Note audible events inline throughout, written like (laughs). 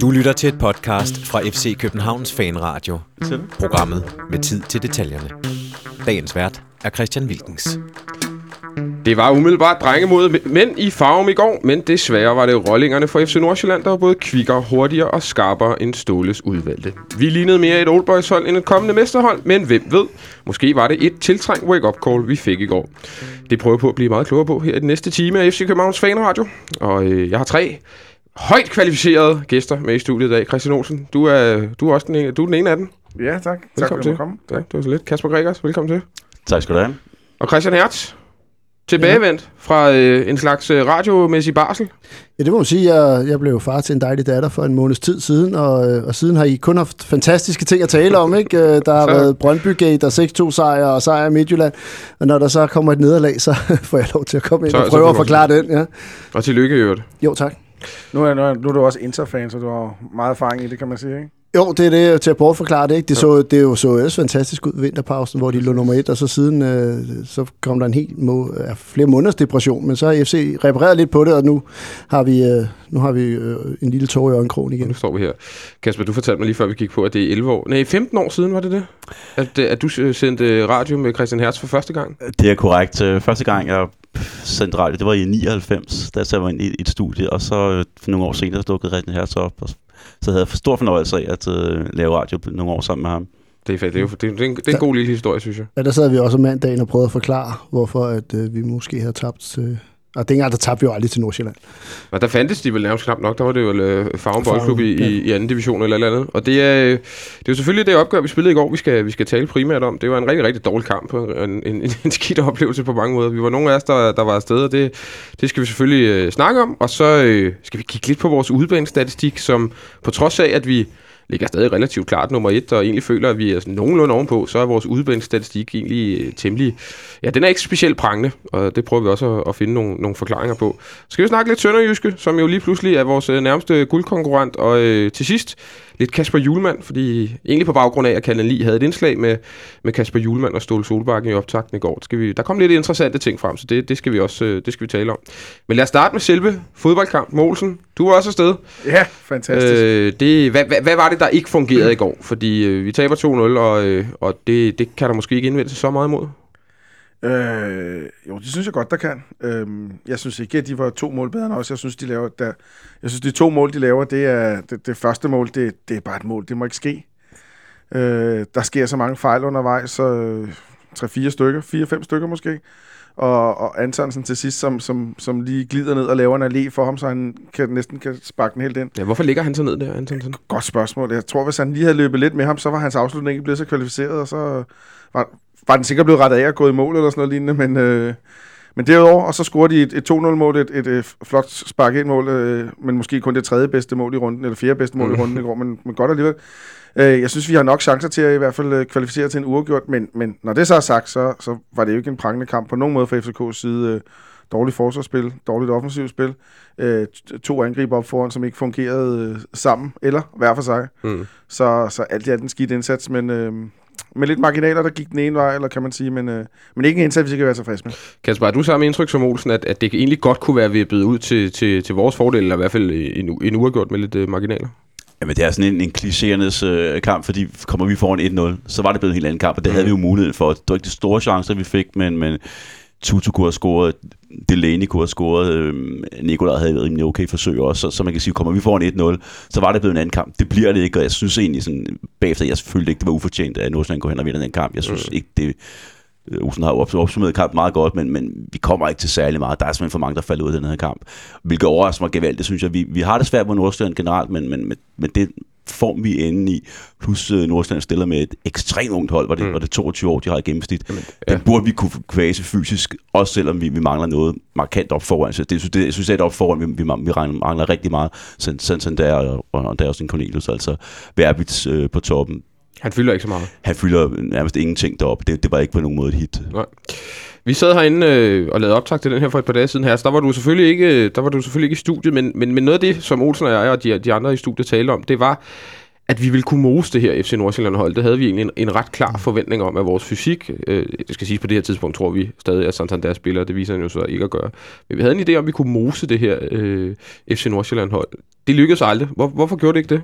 Du lytter til et podcast fra FC Københavns Fanradio. Programmet med tid til detaljerne. Dagens vært er Christian Wilkens. Det var umiddelbart drenge mod mænd i farven i går, men desværre var det rollingerne fra FC Nordsjælland, der var både kvikkere, hurtigere og skarpere end Ståles udvalgte. Vi lignede mere et Oldboys hold end et kommende mesterhold, men hvem ved? Måske var det et tiltrængt wake-up call, vi fik i går. Det prøver på at blive meget klogere på her i den næste time af FC Københavns Fanradio. Og øh, jeg har tre højt kvalificerede gæster med i studiet i dag. Christian Olsen, du er, du er også den ene, du er den ene af dem. Ja, tak. Velkommen tak for at komme. Ja, det var så lidt. Kasper Gregers, velkommen til. Tak skal du have. Og Christian Hertz, tilbagevendt fra øh, en slags øh, radiomæssig barsel. Ja, det må man sige. Jeg, jeg blev far til en dejlig datter for en måneds tid siden, og, øh, og siden har I kun haft fantastiske ting at tale om. ikke? Øh, Der har Så- været Brøndby-gate og 6-2 sejr og sejr i Midtjylland, og når der så kommer et nederlag, så (laughs) får jeg lov til at komme ind Så- og prøve at du forklare den. Ja. Og tillykke i øvrigt. Jo, tak. Nu er, nu, er, nu er du også Inter-fan, så du har meget erfaring i det, kan man sige, ikke? Jo, det er det til at bortforklare det. Ikke? Det, så, det jo så også fantastisk ud i vinterpausen, hvor de lå nummer et, og så siden øh, så kom der en helt må, øh, flere måneders depression, men så har FC repareret lidt på det, og nu har vi, øh, nu har vi øh, en lille tår i øjenkrogen igen. Nu står vi her. Kasper, du fortalte mig lige før vi gik på, at det er 11 år. Nej, 15 år siden var det det? At, øh, at du sendte radio med Christian Hertz for første gang? Det er korrekt. Øh, Første gang, jeg radio, det var i 99, da jeg satte mig ind i et studie, og så øh, for nogle år senere dukkede Christian Hertz op, og så havde jeg stor fornøjelse af at øh, lave radio nogle år sammen med ham. Det er, fedt. det er, jo, det er, det er, en, det er en god lille historie, synes jeg. Ja, der sad vi også mandagen og prøvede at forklare, hvorfor at, øh, vi måske har tabt... Øh, og dengang, der tabte vi jo aldrig til Nordsjælland. Og der fandtes de vel nærmest knap nok. Der var det jo øh, Farven Boldklub i, ja. i, anden division eller eller andet. Og det er, øh, det er jo selvfølgelig det opgør, vi spillede i går, vi skal, vi skal tale primært om. Det var en rigtig, rigtig dårlig kamp en, en, en, en skidt oplevelse på mange måder. Vi var nogle af os, der, der var afsted, og det, det skal vi selvfølgelig øh, snakke om. Og så øh, skal vi kigge lidt på vores udbanestatistik, som på trods af, at vi ligger stadig relativt klart nummer et, og egentlig føler, at vi er sådan nogenlunde ovenpå, så er vores udbanestatistik egentlig øh, temmelig... Ja, den er ikke specielt prangende, og det prøver vi også at, at finde nogle, nogle forklaringer på. Så skal vi snakke lidt Sønderjyske, som jo lige pludselig er vores øh, nærmeste guldkonkurrent, og øh, til sidst lidt Kasper Julemand, fordi egentlig på baggrund af, at Kalle Li havde et indslag med, med Kasper Julemand og Ståle Solbakken i optakten i går. Skal vi, der kom lidt interessante ting frem, så det, det skal vi også øh, det skal vi tale om. Men lad os starte med selve fodboldkampen. Målsen, du var også afsted. Ja, fantastisk. Øh, det, hvad, hvad, hvad var det, der ikke fungerede i går? Fordi øh, vi taber 2-0, og, øh, og det, det kan der måske ikke indvende sig så meget imod. Øh, jo, det synes jeg godt, der kan. Øh, jeg synes ikke, at de var to mål bedre end os. Jeg synes, de laver, der, jeg synes, de to mål, de laver, det er det, det første mål, det, det er bare et mål. Det må ikke ske. Øh, der sker så mange fejl undervejs, så øh, 3-4 stykker, 4-5 stykker måske. Og, og Antonsen til sidst, som, som, som lige glider ned og laver en allé for ham, så han kan, næsten kan sparke den helt ind. Ja, hvorfor ligger han så ned der, Antonsen? Godt spørgsmål. Jeg tror, hvis han lige havde løbet lidt med ham, så var hans afslutning ikke blevet så kvalificeret, og så var, var den sikkert blevet rettet af og gået i mål eller sådan noget lignende, men, øh, men derudover, og så scorer de et, et 2-0-mål, et, et, et flot spark ind mål, øh, men måske kun det tredje bedste mål i runden, eller fjerde bedste mål Mm. i runden i går, men, men godt alligevel. Øh, jeg synes, vi har nok chancer til at i hvert fald øh, kvalificere til en uafgjort, men, men når det så er sagt, så, så var det jo ikke en prangende kamp på nogen måde fra FCK's side. Øh, dårligt forsvarsspil, dårligt offensivt spil, øh, to angriber op foran, som ikke fungerede øh, sammen, eller hver for sig. Mm. Så, så alt i alt en skidt indsats, men øh, med lidt marginaler, der gik den ene vej, eller kan man sige, men, øh, men ikke en indsats, vi kan være tilfredse med. Kasper, er du samme indtryk som Olsen, at, at det egentlig godt kunne være vippet ud til, til, til vores fordel, eller i hvert fald en, en uafgjort med lidt øh, marginaler? Jamen, det er sådan en, en klichéernes øh, kamp, fordi kommer vi foran 1-0, så var det blevet en helt anden kamp, og det mm. havde vi jo mulighed for. Det var ikke de store chancer, vi fik, men, men Tutu kunne have scoret, Delaney kunne have scoret, øh, Nikolaj havde et rimelig okay forsøg også, så, så man kan sige, kommer vi foran 1-0, så var det blevet en anden kamp. Det bliver det ikke, og jeg synes egentlig sådan, bagefter, jeg følte ikke, det var ufortjent, at Nordsjælland går hen og vinder den kamp. Jeg synes mm. ikke, det... Øh, Olsen har jo opsummeret kampen meget godt, men, men vi kommer ikke til særlig meget. Der er simpelthen for mange, der falder ud af den her kamp. Hvilket overrasker mig gevaldigt, synes jeg. Vi, vi har det svært på Nordsjælland generelt, men, men, men det form, vi er inde i, plus øh, Nordsjælland stiller med et ekstremt ungt hold, var det, Mm. var det 22 år, de har i gennemsnit. Jamen, ja. Den burde vi kunne kvæse fysisk, også selvom vi, vi mangler noget markant op foran. Så det, det, jeg synes, at op foran, vi, vi, mangler- vi mangler, rigtig meget. Sådan, sådan, sådan der, og, og der er også en Cornelius, altså Verbitz øh, på toppen. Han fylder ikke så meget. Han fylder nærmest ingenting deroppe. Det, det var ikke på nogen måde et hit. Nej. Vi sad herinde øh, og lavede optag til den her for et par dage siden her, så der var du selvfølgelig ikke, der var du selvfølgelig ikke i studiet, men, men, men noget af det, som Olsen og jeg og de, de andre i studiet talte om, det var, at vi ville kunne mose det her FC Nordsjælland-hold. Det havde vi egentlig en, en ret klar forventning om, at vores fysik, øh, det skal siges på det her tidspunkt, tror vi stadig, at Santander spiller, det viser han jo så ikke at gøre. Men vi havde en idé om, at vi kunne mose det her øh, FC Nordsjælland-hold. Det lykkedes aldrig. Hvor, hvorfor gjorde det ikke det?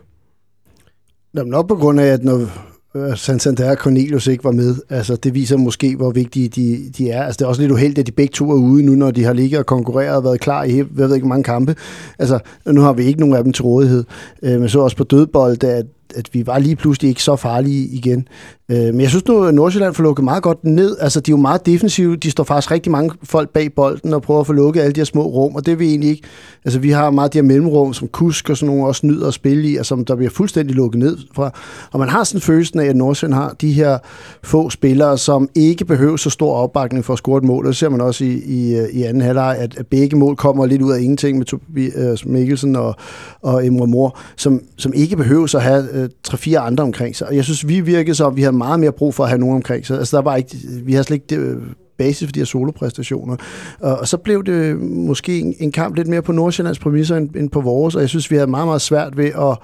Jamen nok på grund af, at når øh, Øh, Santander og Cornelius ikke var med. Altså, det viser måske, hvor vigtige de, de er. Altså, det er også lidt uheldigt, at de begge to er ude nu, når de har ligget og konkurreret og været klar i jeg ved ikke, mange kampe. Altså, nu har vi ikke nogen af dem til rådighed. Øh, men så også på dødbold, at at vi var lige pludselig ikke så farlige igen. Øh, men jeg synes nu, at Nordsjælland får lukket meget godt ned. Altså, de er jo meget defensive. De står faktisk rigtig mange folk bag bolden og prøver at få lukket alle de her små rum, og det er vi egentlig ikke. Altså, vi har meget de her mellemrum, som Kusk og sådan nogle også nyder at spille i, og som der bliver fuldstændig lukket ned fra. Og man har sådan følelsen af, at Nordsjælland har de her få spillere, som ikke behøver så stor opbakning for at score et mål. Det ser man også i, i, i anden halvleg, at, at begge mål kommer lidt ud af ingenting med Tobias øh, Mikkelsen og, og Emre Mor, som, som ikke behøver at have øh, tre-fire andre omkring sig. Og jeg synes, vi virkede så, at vi har meget mere brug for at have nogen omkring sig. Altså, der var ikke, vi har slet ikke det, basis for de her solopræstationer. Og, og så blev det måske en, en kamp lidt mere på Nordsjællands præmisser end, end på vores, og jeg synes, vi havde meget, meget svært ved at,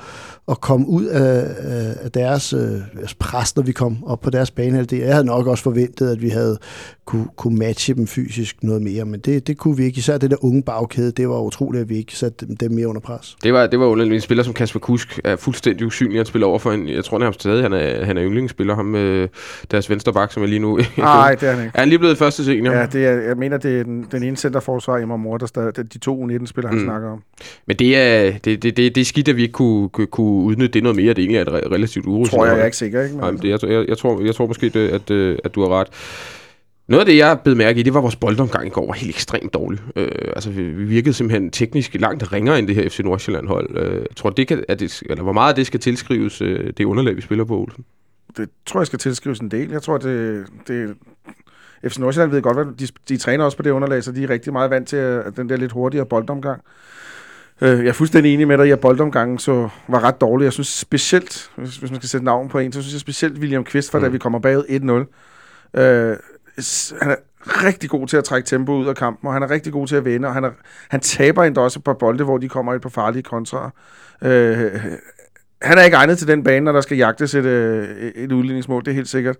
at komme ud af, af deres, øh, deres pres, når vi kom op på deres bane. Jeg havde nok også forventet, at vi havde kunne, kunne matche dem fysisk noget mere, men det, det kunne vi ikke. Især det der unge bagkæde, det var utroligt, at vi ikke satte dem, dem mere under pres. Det var, det var underligt. En spiller som Kasper Kusk er fuldstændig usynlig at spille over for en, jeg tror nærmest stadig, han er, han er yndlingsspiller, ham med deres venstre bak, som er lige nu. Nej, det er han ikke. (laughs) Er han lige blevet første senior? Ja, det er, jeg mener, det er den, den ene centerforsvar i Mor, der stadig, de to U19-spillere, han mm. snakker om. Men det er, det, det, det, det er skidt, at vi ikke kunne, kunne udnytte det noget mere. Det er egentlig et relativt uro. Tror jeg, jeg er ikke sikker, ikke? Men Nej, men det, jeg, jeg, jeg, tror, jeg tror måske, det, at, øh, at du har ret. Noget af det, jeg blev mærke i, det var vores boldomgang i går var helt ekstremt dårlig. Øh, altså, vi, vi virkede simpelthen teknisk langt ringere end det her FC Nordsjælland-hold. Øh, jeg tror, det kan, at det, eller hvor meget af det skal tilskrives øh, det underlag, vi spiller på, Olsen? Det tror jeg skal tilskrives en del. Jeg tror, det, det FC Nordsjælland ved godt, hvad de, de træner også på det underlag, så de er rigtig meget vant til at, den der lidt hurtigere boldomgang. Øh, jeg er fuldstændig enig med dig i, at boldomgangen så var ret dårlig. Jeg synes specielt, hvis, man skal sætte navn på en, så synes jeg specielt William Kvist, for mm. da vi kommer bagud 1-0. Øh, han er rigtig god til at trække tempo ud af kampen, og han er rigtig god til at vende, og han, er, han taber endda også på bolde, hvor de kommer et par farlige kontra. Øh, han er ikke egnet til den bane, når der skal jagtes et, øh, et udligningsmål, det er helt sikkert.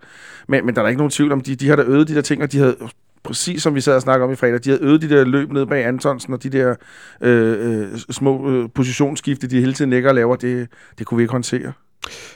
Men, men der er ikke nogen tvivl om, de, de har da øvet de der ting, og de havde præcis som vi sad og snakkede om i fredag, de havde øvet de der løb ned bag Antonsen, og de der øh, øh, små øh, positionsskifte, de hele tiden ligger og laver, det, det kunne vi ikke håndtere.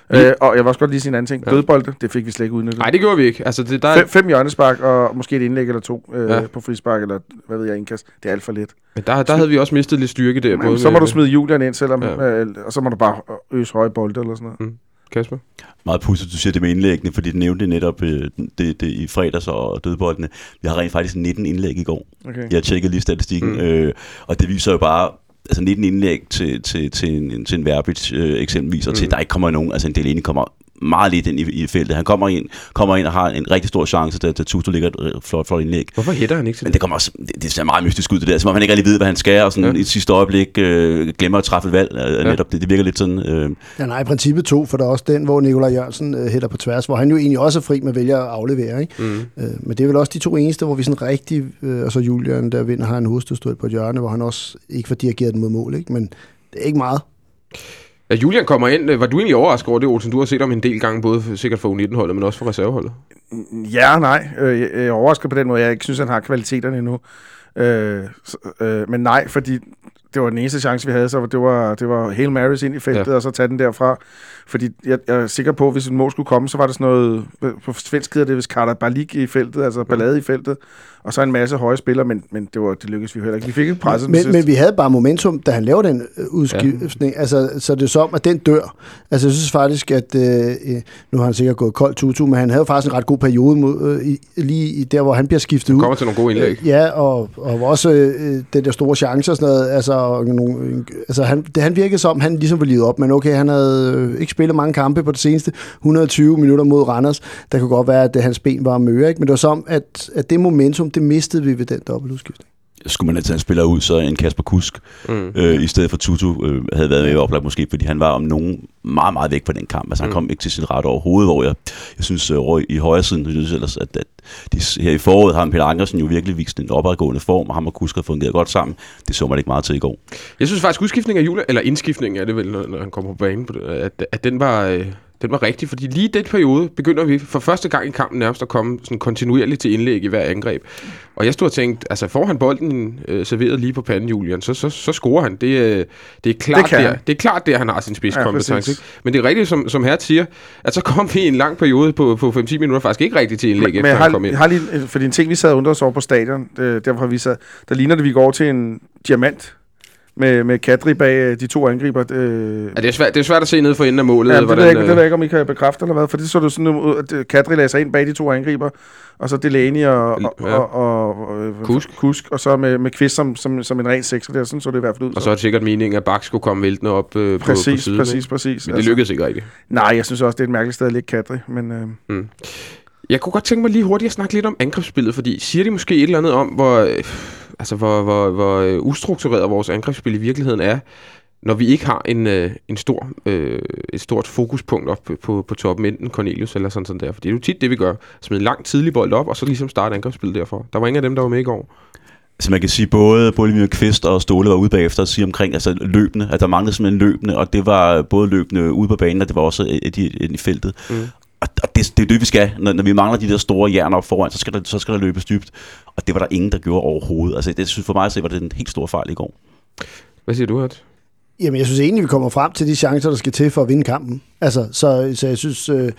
Mm. Øh, og jeg vil også godt lige sige en anden ting. Ja. Dødbolde, det fik vi slet ikke udnyttet. Nej, det gjorde vi ikke. Altså, det, der er... fem, fem hjørnespark og måske et indlæg eller to øh, ja. på frispark, eller hvad ved jeg, indkast. Det er alt for lidt. Men der, der havde vi også mistet lidt styrke der. Men, både så må du smide Julian ind, selvom, ja. øh, og så må du bare øse høje bolde eller sådan noget. Mm. Kasper? Meget pudsigt, du siger det med indlæggene, fordi du nævnte netop øh, det, det, i fredags og dødboldene. Vi har rent faktisk 19 indlæg i går. Okay. Jeg har tjekket lige statistikken, mm. øh, og det viser jo bare, altså 19 indlæg til, til, til en, til en Verbitz øh, eksempelvis, og mm. til der ikke kommer nogen, altså en del ind kommer meget lidt ind i, i feltet. Han kommer ind, kommer ind og har en rigtig stor chance, da, da Tusto ligger et flot, flot indlæg. Hvorfor hætter han ikke til det? Men det, kommer også, det, det ser meget mystisk ud, det der. Som om han ikke rigtig ved, hvad han skal, og sådan ja. i sidste øjeblik øh, glemmer at træffe et valg. Øh, ja. netop, det, det, virker lidt sådan... Øh. Ja, nej, i princippet to, for der er også den, hvor Nikolaj Jørgensen øh, hætter på tværs, hvor han jo egentlig også er fri med at vælge at aflevere. Ikke? Mm. Øh, men det er vel også de to eneste, hvor vi sådan rigtig... Øh, altså Julian, der vinder, har en hovedstødstød på et hjørne, hvor han også ikke får dirigeret den mod mål. Ikke? Men det er ikke meget. Ja, Julian kommer ind. Øh, var du egentlig overrasket over det, Olsen? Du har set ham en del gange, både sikkert for U19-holdet, men også for reserveholdet. Mm, ja nej. Øh, jeg er overrasket på den måde. Jeg ikke synes, han har kvaliteterne endnu. Øh, øh, men nej, fordi det var den eneste chance, vi havde, så det var, det var hele Marys ind i feltet, ja. og så tage den derfra. Fordi jeg, jeg er sikker på, at hvis en mål skulle komme, så var det sådan noget, på svensk hedder det, hvis Carter Balik i feltet, altså ballade i feltet, og så en masse høje spillere, men, men det, var, det lykkedes vi heller ikke. Vi fik ikke presset men, men vi havde bare momentum, da han lavede den øh, udskiftning. Ja. Altså, så det er som, at den dør. Altså, jeg synes faktisk, at øh, øh nu har han sikkert gået koldt tutu, men han havde faktisk en ret god periode mod, øh, i, lige der, hvor han bliver skiftet ud. kommer til nogle gode indlæg. Ja, og, og også øh, den der store chance og sådan noget. Altså, nogle, altså han, det, han virkede som, han ligesom var livet op, men okay, han havde øh, ikke spillet mange kampe på det seneste. 120 minutter mod Randers. Der kunne godt være, at det, hans ben var møre, ikke? men det var som, at, at det momentum, det mistede vi ved den dobbeltudskiftning. skulle man have taget en spiller ud, så en Kasper Kusk, mm. øh, i stedet for Tutu, øh, havde været med i oplag måske, fordi han var om nogen meget, meget væk på den kamp. Altså han mm. kom ikke til sin ret overhovedet, hvor jeg, jeg synes, øh, i højre siden, jeg synes ellers, at, at de, her i foråret har Peter Ankersen jo virkelig vist en opadgående form, og ham og Kusk har fungeret godt sammen. Det så man ikke meget til i går. Jeg synes faktisk, udskiftning af Jule, eller indskiftning er det vel, når, når han kommer på banen, at, at den var... Øh den var rigtig, fordi lige i den periode begynder vi for første gang i kampen nærmest at komme sådan kontinuerligt til indlæg i hver angreb. Og jeg stod og tænkte, altså får han bolden øh, serveret lige på panden, Julian, så, så, så scorer han. Det, øh, det, er klart det, der, det er klart der, han har sin spidskompetence. Ja, men det er rigtigt, som, som her siger, at så kom vi i en lang periode på, på 5-10 minutter faktisk ikke rigtig til indlæg, men, efter men han har, kom ind. har lige, for din ting, vi sad under os over på stadion, øh, derfor vi sad, der ligner det, vi går til en diamant med, med Kadri bag øh, de to angriber. Øh. Ja, det, er svært, det er svært at se ned for enden af målet. Ja, det, hvordan, ved jeg, det ved jeg ikke, om I kan bekræfte eller hvad, for det så du sådan ud, at øh, Kadri lagde sig ind bag de to angriber, og så Delaney og, og, ja. og, og, og Kusk. Kusk, og så med, med Kvist som, som, som en ren sekser der, sådan så det i hvert fald ud. Og så er det sikkert meningen, at Bak skulle komme væltende op øh, på, præcis, på siden. Præcis, præcis, præcis. Men det altså, lykkedes ikke rigtigt. Nej, jeg synes også, det er et mærkeligt sted at ligge Kadri, men... Øh, mm. Jeg kunne godt tænke mig lige hurtigt at snakke lidt om angrebsspillet, fordi siger de måske et eller andet om, hvor, øh, altså hvor, hvor, hvor øh, ustruktureret vores angrebsspil i virkeligheden er, når vi ikke har en, øh, en stor, øh, et stort fokuspunkt op på, på toppen, enten Cornelius eller sådan, sådan der. For det er jo tit det, vi gør. Smide en lang tidlig bold op, og så ligesom starte angrebsspillet derfor. Der var ingen af dem, der var med i går. Så man kan sige, både Bolivia Kvist og Ståle var ude bagefter og sige omkring altså løbende, at der manglede simpelthen løbende, og det var både løbende ude på banen, og det var også i, i, i feltet. Mm. Og, og det, det er det, vi skal. Når, når vi mangler de der store hjerner op foran, så skal, der, så skal der løbes dybt. Og det var der ingen, der gjorde overhovedet. Altså, det synes for mig at se, var det en helt stor fejl i går. Hvad siger du, Hart? Jamen, jeg synes egentlig, vi kommer frem til de chancer, der skal til for at vinde kampen. Altså, så, så jeg synes, øh,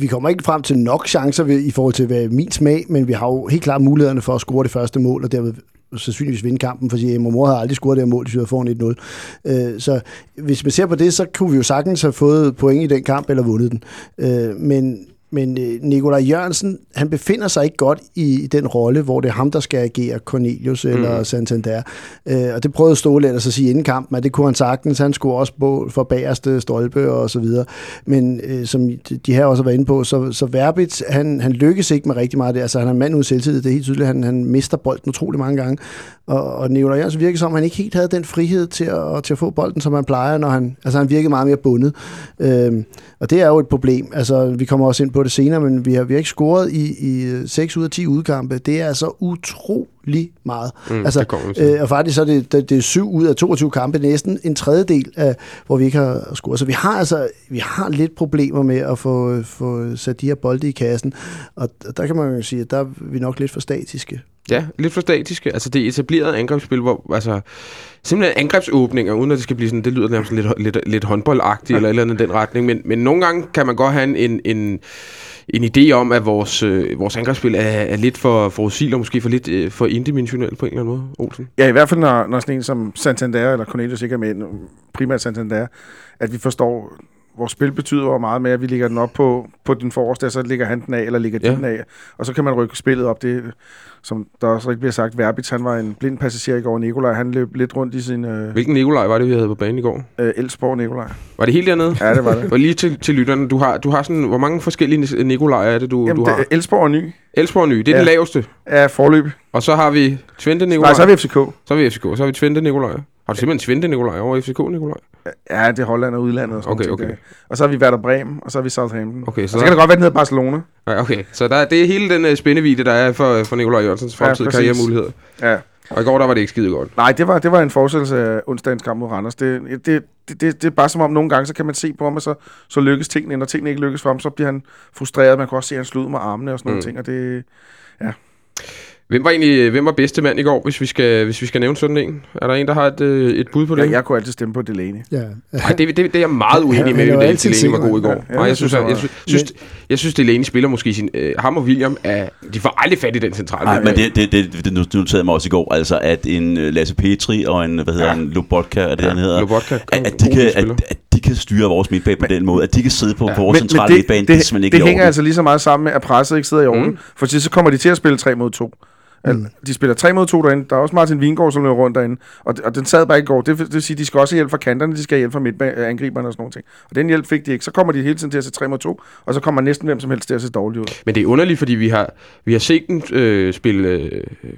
vi kommer ikke frem til nok chancer i forhold til hvad min smag, men vi har jo helt klart mulighederne for at score det første mål, og derved sandsynligvis vinde kampen, fordi Emre Mor havde aldrig scoret det her mål, hvis vi havde foran 1-0. Øh, så hvis man ser på det, så kunne vi jo sagtens have fået point i den kamp, eller vundet den. Øh, men men øh, Nikolaj Jørgensen, han befinder sig ikke godt i den rolle, hvor det er ham, der skal agere Cornelius eller mm. Santander. Øh, og det prøvede Ståle ellers at sige inden kampen, at det kunne han sagtens. Han skulle også på for bagerste stolpe og så videre. Men øh, som de her også har været inde på, så, så Verbit, han, han lykkes ikke med rigtig meget det. Altså han er en mand uden selvtid, det er helt tydeligt. Han, han mister bolden utrolig mange gange. Og, og Nikolaj Jørgensen virker som, han ikke helt havde den frihed til at, til at få bolden, som han plejer, når han, altså han virkede meget mere bundet. Øh, og det er jo et problem. Altså vi kommer også ind på det senere, men vi har, vi har ikke scoret i, i øh, 6 ud af 10 udkampe. Det er altså utrolig meget. Mm, altså, øh, og faktisk så er det, det, det er 7 ud af 22 kampe, næsten en tredjedel, af, hvor vi ikke har scoret. Så vi har altså vi har lidt problemer med at få, få sat de her bolde i kassen, og der kan man jo sige, at der er vi nok lidt for statiske. Ja, lidt for statiske. Altså det etablerede angrebsspil, hvor altså simpelthen angrebsåbninger, uden at det skal blive sådan, det lyder nærmest lidt, lidt, lidt håndboldagtigt ja. eller eller andet den retning, men, men nogle gange kan man godt have en, en, en, idé om, at vores, øh, vores angrebsspil er, er lidt for forudsigeligt, og måske for lidt øh, for indimensionelt på en eller anden måde, Olsen. Ja, i hvert fald når, når sådan en som Santander eller Cornelius ikke er med, primært Santander, at vi forstår vores spil betyder jo meget med, at vi ligger den op på, på den forreste, og så ligger han den af, eller ligger ja. den af, og så kan man rykke spillet op. Det, som der også rigtig bliver sagt, Verbitz, han var en blind passager i går. Nikolaj, han løb lidt rundt i sin... Øh, Hvilken Nikolaj var det, vi havde på banen i går? Øh, Elsborg Nikolaj. Var det helt dernede? Ja, det var det. (laughs) og lige til, til lytterne, du har, du har sådan, hvor mange forskellige Nikolaj er det, du, Jamen, du har? Det er Elsborg og Ny. Elsborg og Ny, det er ja. den laveste? Ja, forløb. Og så har vi Twente Nikolaj. Nej, så har vi FCK. Så har vi FCK, så har vi Twente Nikolaj. Har du simpelthen Twente Nikolaj over FCK Nikolaj? Ja, det er Holland og udlandet og sådan okay, okay. Og så har vi Werder Bremen, og så har vi Southampton. Okay, så, og så kan det godt være, den hedder Barcelona. Ja, okay. Så der, det er hele den uh, spændevide, der er for, for Nikolaj Jørgensens fremtidige ja, karrieremuligheder. Ja. Og i går, der var det ikke skide godt. Nej, det var, det var en fortsættelse af onsdagens kamp mod Randers. Det, det, det, det, det er bare som om, nogle gange, så kan man se på ham, og så, så lykkes tingene. Når tingene ikke lykkes for ham, så bliver han frustreret. Man kan også se, at han slutter med armene og sådan mm. nogle ting. Og det, ja. Hvem var egentlig hvem var bedste mand i går, hvis vi skal, hvis vi skal nævne sådan en? Er der en, der har et, øh, et bud på det? Ja, jeg kunne altid stemme på Delaney. Ja. Ej, det, det, det er jeg meget uenig med, at Delaney var god i går. Ja, ja, jeg, synes, jeg, jeg, synes, synes, jeg synes, Delaney spiller måske sin... Øh, ham og William, er, de får aldrig fat i den centrale. Nej, men det, det, det, det noterede mig også i går, altså at en øh, Lasse Petri og en, hvad hedder ja. en Lobotka, er det ja, han hedder? Lobotka, at, at, de kan, at, at, de kan styre vores midtbane på den måde, at de kan sidde på ja. vores centrale midtbane, det, det, det, det, det hænger altså lige så meget sammen med, at presset ikke sidder i orden. Mm. For så kommer de til at spille 3 mod 2. Mm. De spiller 3 mod 2 derinde. Der er også Martin Vingård, som løber rundt derinde. Og, og den sad bare ikke i går. Det, det vil sige, de skal også have hjælp fra kanterne, de skal have hjælp fra midtangriberne og sådan noget. ting. Og den hjælp fik de ikke. Så kommer de hele tiden til at se 3 mod 2, og så kommer næsten hvem som helst til at se dårligt ud. Men det er underligt, fordi vi har, vi har set dem øh, spille øh,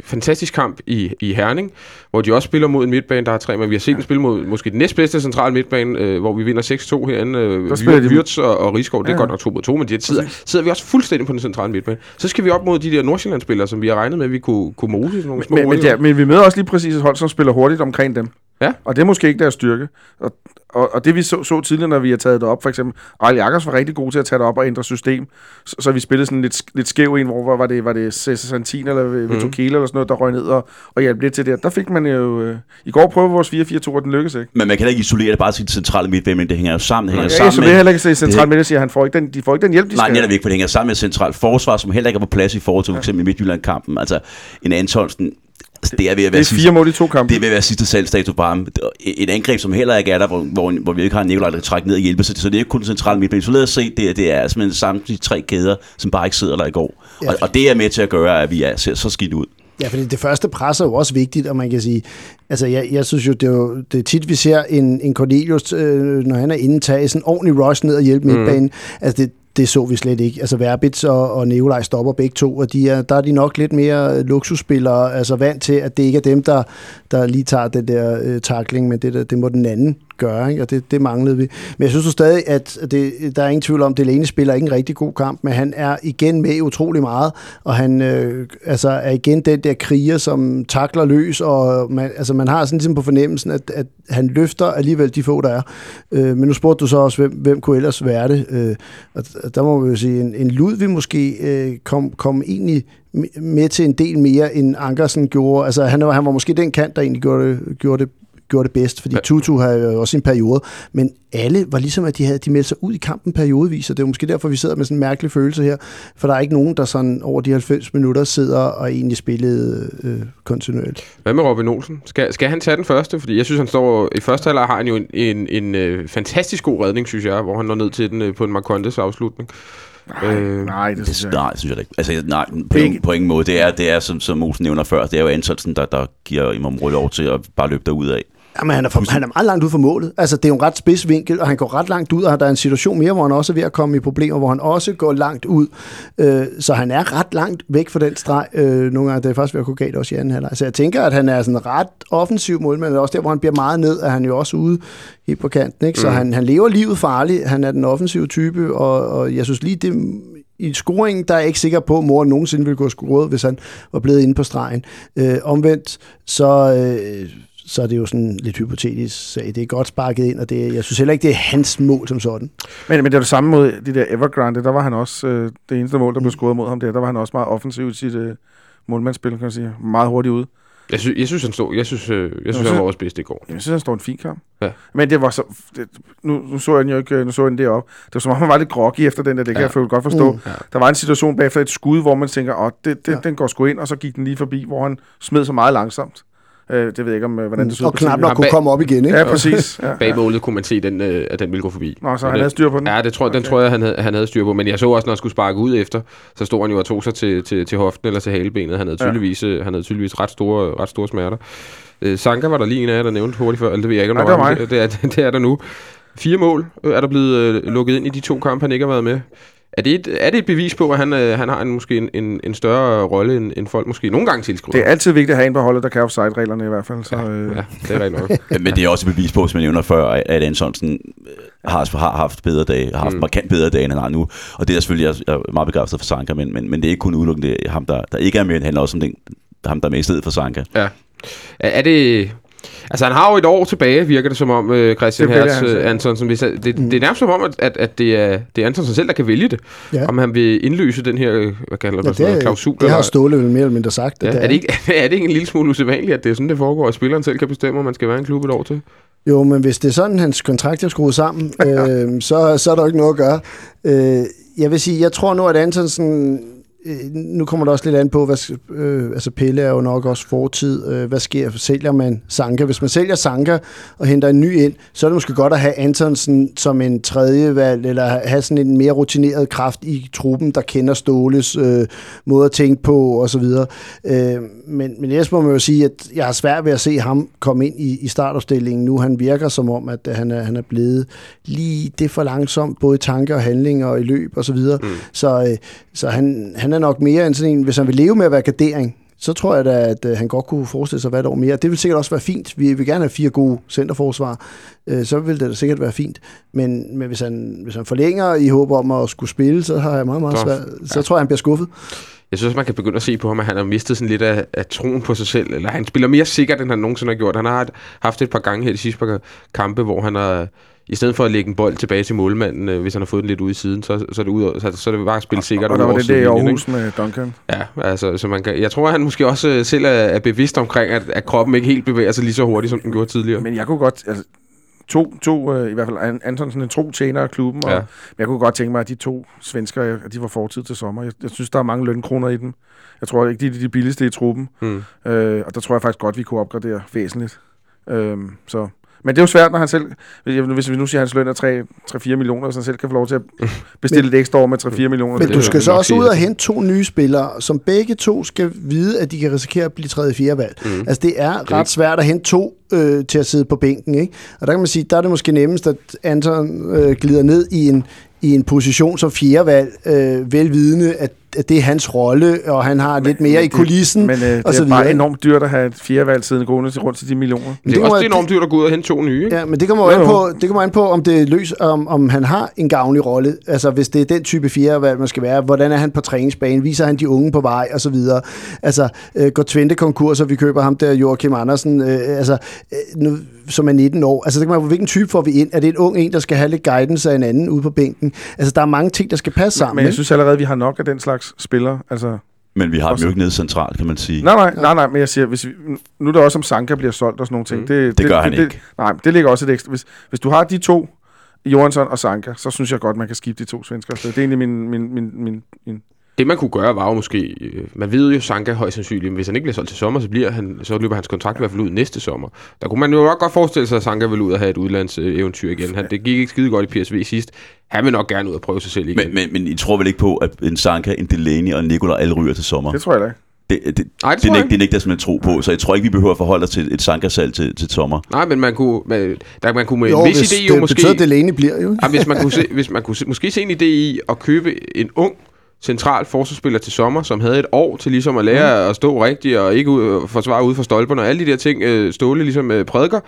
fantastisk kamp i, i Herning, hvor de også spiller mod en midtbane, der har tre, men vi har set dem spille mod måske den næstbedste centrale midtbane, øh, hvor vi vinder 6-2 herinde. Øh, de- Wirtz og, og Rigsgaard, det er Ja. godt nok 2 mod 2, men de sidder, sidder vi også fuldstændig på den centrale midtbane. Så skal vi op mod de der Nordsjælland-spillere, som vi har regnet med, at vi kunne, kunne mose sådan nogle små Men, men, ja, men vi møder også lige præcis et hold, som spiller hurtigt omkring dem. Ja. Og det er måske ikke deres styrke. Og, og, og det vi så, så tidligere, når vi har taget det op, for eksempel, Rejl Jakkers var rigtig god til at tage det op og ændre system. Så, så vi spillede sådan lidt, lidt skæv en, hvor var det, var det Cesar Santin eller Mhm. Vito mm. eller sådan noget, der røg ned og, og hjalp lidt til det. Der fik man jo... Øh, I går prøvede vores 4-4-2, og den lykkedes ikke. Men man kan ikke isolere det bare til det centrale midtbane, men det hænger jo sammen. Det hænger Jeg, sammen jeg heller ikke se centralt med det, siger han får ikke den, de får ikke den hjælp, de Nej, skal. netop ikke, for det hænger sammen med centralt forsvar, som heller ikke er på plads i forhold til for eksempel Midtjylland-kampen. Altså, en Antonsen, det er ved at Det være er sidste, fire mål i to kampe. det er ved at være sidste salgsdato på ham. Et angreb, som heller ikke er der, hvor, hvor, hvor vi ikke har en Nikolaj, der trække ned og hjælpe, så, så det er ikke kun centralt midtbane. Så lad os se, det, er- det er simpelthen samtlige tre kæder, som bare ikke sidder der i går. Ja. Og, og, det er med til at gøre, at vi er, ser så skidt ud. Ja, fordi det første pres er jo også vigtigt, og man kan sige, altså jeg, jeg synes jo, det er, jo, det er tit, vi ser en, en Cornelius, øh, når han er inde, tage sådan en ordentlig rush ned og hjælpe mm. midtbanen. Altså det, det så vi slet ikke. Altså Verbitz og, og Neolaj stopper begge to, og de er, der er de nok lidt mere øh, luksusspillere, altså vant til, at det ikke er dem, der, der lige tager den der øh, takling, men det, der, det må den anden gøre, ikke? og det, det manglede vi. Men jeg synes jo stadig, at det, der er ingen tvivl om, at Delaney spiller ikke en rigtig god kamp, men han er igen med utrolig meget, og han øh, altså er igen den der kriger, som takler løs, og man, altså man har sådan ligesom på fornemmelsen, at, at han løfter alligevel de få, der er. Øh, men nu spurgte du så også, hvem, hvem kunne ellers være det? Øh, og der må vi jo sige, en, en Ludvig måske øh, kom, kom egentlig med til en del mere, end Ankersen gjorde. Altså han, var- han var måske den kant, der egentlig gjorde det, gjorde det gjorde det bedst, fordi Ja. Tutu har jo også en periode, men alle var ligesom, at de havde de meldte sig ud i kampen periodevis, og det er måske derfor, vi sidder med sådan en mærkelig følelse her, for der er ikke nogen, der sådan over de 90 minutter sidder og egentlig spillede øh, kontinuerligt. Hvad med Robin Olsen? Skal, skal han tage den første? Fordi jeg synes, han står... I første halvleg har han jo en, en, en øh, fantastisk god redning, synes jeg, hvor han når ned til den øh, på en Marcondes afslutning. Nej, Øh, nej, det Det, synes jeg nej, det synes jeg ikke. Altså, nej, på, ingen, på ingen måde. Det er, det er som, som Olsen nævner før, det er jo Antonsen, der, der giver Imam Rød lov til at bare løbe derud af. Jamen, han er, for, han er meget langt ud for målet. Altså, det er jo en ret spids vinkel, og han går ret langt ud, og der er en situation mere, hvor han også er ved at komme i problemer, hvor han også går langt ud. Øh, så han er ret langt væk fra den streg. Øh, nogle gange det er faktisk ved at gå galt også i anden halvleg. Så jeg tænker, at han er sådan ret offensiv målmand, og også der, hvor han bliver meget ned, er han jo også ude helt på kanten. Ikke? Så mm. han, han lever livet farligt. Han er den offensive type, og, og jeg synes lige, det, i scoringen, der er jeg ikke sikker på, at mor nogensinde ville gå og score, hvis han var blevet inde på stregen. Øh, omvendt, så, øh, så er det jo sådan lidt hypotetisk sag. Det er godt sparket ind, og det, jeg synes heller ikke, det er hans mål som sådan. Men, men det er det samme mod de der Evergrande, der var han også, øh, det eneste mål, der blev scoret mod ham der, der var han også meget offensiv i sit øh, målmandsspil, kan man sige. Meget hurtigt ude. jeg, synes, jeg synes, han stod... Jeg synes, øh, jeg synes så- han var også bedst i går. Jeg synes, han står en fin kamp. Ja. Men det var så... Det, nu, nu, så jeg den jo ikke, nu så jeg den deroppe. Det var som om, han var lidt groggy efter den der, det kan Ja. jeg føle godt forstå. Mm. Ja. Der var en situation bagefter et skud, hvor man tænker, åh, det, det, Ja. den går sgu ind, og så gik den lige forbi, hvor han smed så meget langsomt. Øh, det ved jeg ikke, om, øh, hvordan det så ud Og på knap TV. nok Han kunne komme op igen, ikke? Ja, præcis. (laughs) Ja, Bag målet kunne man se, den, øh, at den ville gå forbi. Nå, så Og han det- havde styr på den. Ja, det tror, okay. den tror jeg, han havde, han havde styr på. Men jeg så også, når han skulle sparke ud efter, så stod han jo og tog sig til, til, til hoften eller til halebenet. Han havde tydeligvis, ja. han havde tydeligvis ret, store, ret store smerter. Øh, Sanka var der lige en af jer, der nævnte hurtigt før. Eller det ved jeg ikke, om Nej, der det var var. Det er, (laughs) det er der nu. Fire mål øh, er der blevet øh, lukket ind i de to kampe, han ikke har været med. Er det et, er det et bevis på, at han, øh, han har en, måske en, en, en større rolle, end, end folk måske nogle gange tilskriver? Det er altid vigtigt at have en på holdet, der kan offside-reglerne i hvert fald. Så, øh, Ja, det er rigtigt nok. Ja, (laughs) Men det er også et bevis på, som jeg nævner før, at Antonsen øh, har, har haft bedre dage, har haft Mm. markant bedre dage, end han har nu. Og det er selvfølgelig, jeg er meget begejstret for Sanka, men, men, men det er ikke kun udelukkende ham, der, der ikke er med, det handler også om den, ham, der er med i stedet for Sanka. Er, er det... Altså, han har jo et år tilbage, virker det som om, øh, Christian Det Hertz det, øh. Antonsen. Hvis, det, det er nærmest som om, at, at, det, er, det er Antonsen selv, der kan vælge det. Ja. Om han vil indløse den her, øh, hvad kalder Ja, det, sådan noget, klausul. det har Ståle vel mere eller mindre sagt. ja, at er, det ikke, (laughs) er det ikke en lille smule usædvanligt, at det er sådan, det foregår, at spilleren selv kan bestemme, om man skal være en klub et år til? Jo, men hvis det er sådan, hans kontrakt er skruet sammen, (laughs) øh, så, så er der jo ikke noget at gøre. Øh, jeg vil sige, jeg tror nu, at Antonsen nu kommer der også lidt an på, hvad, øh, altså Pelle er jo nok også fortid. Øh, hvad sker? Sælger man Sanka? Hvis man sælger Sanka og henter en ny ind, så er det måske godt at have Antonsen som en tredje valg, eller have sådan en mere rutineret kraft i truppen, der kender Ståles øh, måde at tænke på osv. Øh, men, men ellers må man jo sige, at jeg har svært ved at se ham komme ind i, i startopstillingen nu. Han virker som om, at han er, han er blevet lige det for langsomt, både i tanker og handlinger og i løb osv. Så, mm. så, øh, så han, han er nok mere end sådan en, hvis han vil leve med at være gardering, så tror jeg da, at øh, han godt kunne forestille sig hvad et år mere. Det vil sikkert også være fint. Vi vil gerne have fire gode centerforsvar. Øh, så vil det da sikkert være fint. Men, men hvis, han, hvis han forlænger i håb om at skulle spille, så har jeg meget, meget svært. Så tror jeg, han bliver skuffet. Jeg synes, man kan begynde at se på ham, at han har mistet sådan lidt af, af troen på sig selv. Eller han spiller mere sikkert, end han nogensinde har gjort. Han har haft et par gange her de sidste par kampe, hvor han har i stedet for at lægge en bold tilbage til målmanden, øh, hvis han har fået den lidt ude i siden, så, så, er, det ud, så, så er det bare at spille sikkert. Og, der var det der i Aarhus ikke? med Duncan. Ja, altså, så man kan, jeg tror, at han måske også øh, selv er, er bevidst omkring, at, at kroppen ikke helt bevæger sig lige så hurtigt, som den gjorde tidligere. Men jeg kunne godt, altså, to, to uh, i hvert fald Antonsen en tro tjener af klubben, og, ja. men jeg kunne godt tænke mig, at de to svensker, at de var fortid til sommer. Jeg, jeg synes, der er mange lønkroner i dem. Jeg tror ikke, de er de billigste i truppen, mm. uh, og der tror jeg faktisk godt, vi kunne opgradere væsentligt. Uh, så men det er jo svært, når han selv, hvis vi nu siger, at hans løn er 3-4 millioner, så han selv kan få lov til at (laughs) bestille men, et ekstra år med 3-4 millioner. Men du skal så også ud og hente to nye spillere, som begge to skal vide, at de kan risikere at blive 3-4 valg. Mm. Altså det er ret svært at hente to øh, til at sidde på bænken. Ikke? Og der kan man sige, der er det måske nemmest, at Anton øh, glider ned i en, i en position som fjerdevalg, øh, velvidende, at det er hans rolle, og han har men, lidt mere men i kulissen. Men øh, og det er bare enormt dyrt at have et fjerdevalg siden gående til rundt til de millioner. Men det er også enormt dyrt at gå ud og hente to nye. Ikke? Ja, men det kommer jo an på, det kommer an på om det løs, om, om han har en gavnlig rolle. Altså hvis det er den type fjerdevalg, man skal være. Hvordan er han på træningsbanen? Viser han de unge på vej? Og så videre. Altså øh, går Twente konkurs, og vi køber ham der, Joachim Andersen. Øh, altså, øh, nu, som er 19 år. Altså, det kan man, hvilken type får vi ind? Er det en ung en, der skal have lidt guidance af en anden ude på bænken? Altså, der er mange ting, der skal passe sammen. Men jeg synes allerede, vi har nok af den slags spillere. Altså, men vi har dem jo ikke nede centralt, kan man sige. Nej, nej, nej, nej men jeg siger, hvis vi, nu er der også, om Sanka bliver solgt og sådan nogle ting. Mm. Det, det, det gør han det, ikke. nej, det ligger også et ekstra. Hvis, hvis du har de to, Johansson og Sanka, så synes jeg godt, man kan skifte de to svensker. Så det er egentlig min, min, min, min, min det man kunne gøre var jo måske, øh, man ved jo Sanka højst sandsynligt, men hvis han ikke bliver solgt til sommer, så, bliver han, så løber hans kontrakt i hvert fald ud næste sommer. Der kunne man jo godt forestille sig, at Sanka vil ud og have et udlandseventyr igen. Han, det gik ikke skide godt i PSV sidst. Han vil nok gerne ud og prøve sig selv igen. Men, men, men I tror vel ikke på, at en Sanka, en Delaney og en Nicolai alle ryger til sommer? Det tror jeg da ikke. Det, det, Nej, det, det, er ikke, det er ikke det, som jeg tror på, så jeg tror ikke, vi behøver at forholde os til et sankersalg til, til sommer. Nej, men man kunne, man, der, man kunne med jo, en vis idé jo det måske... betyder, at Delaney bliver jo. Ja, hvis man kunne, se, hvis man kunne se, måske se en idé i at købe en ung central forsvarsspiller til sommer, som havde et år til ligesom at lære mm. at stå rigtigt og ikke ud, forsvare ud for stolperne og alle de der ting, øh, Ståle ligesom øh, prædiker.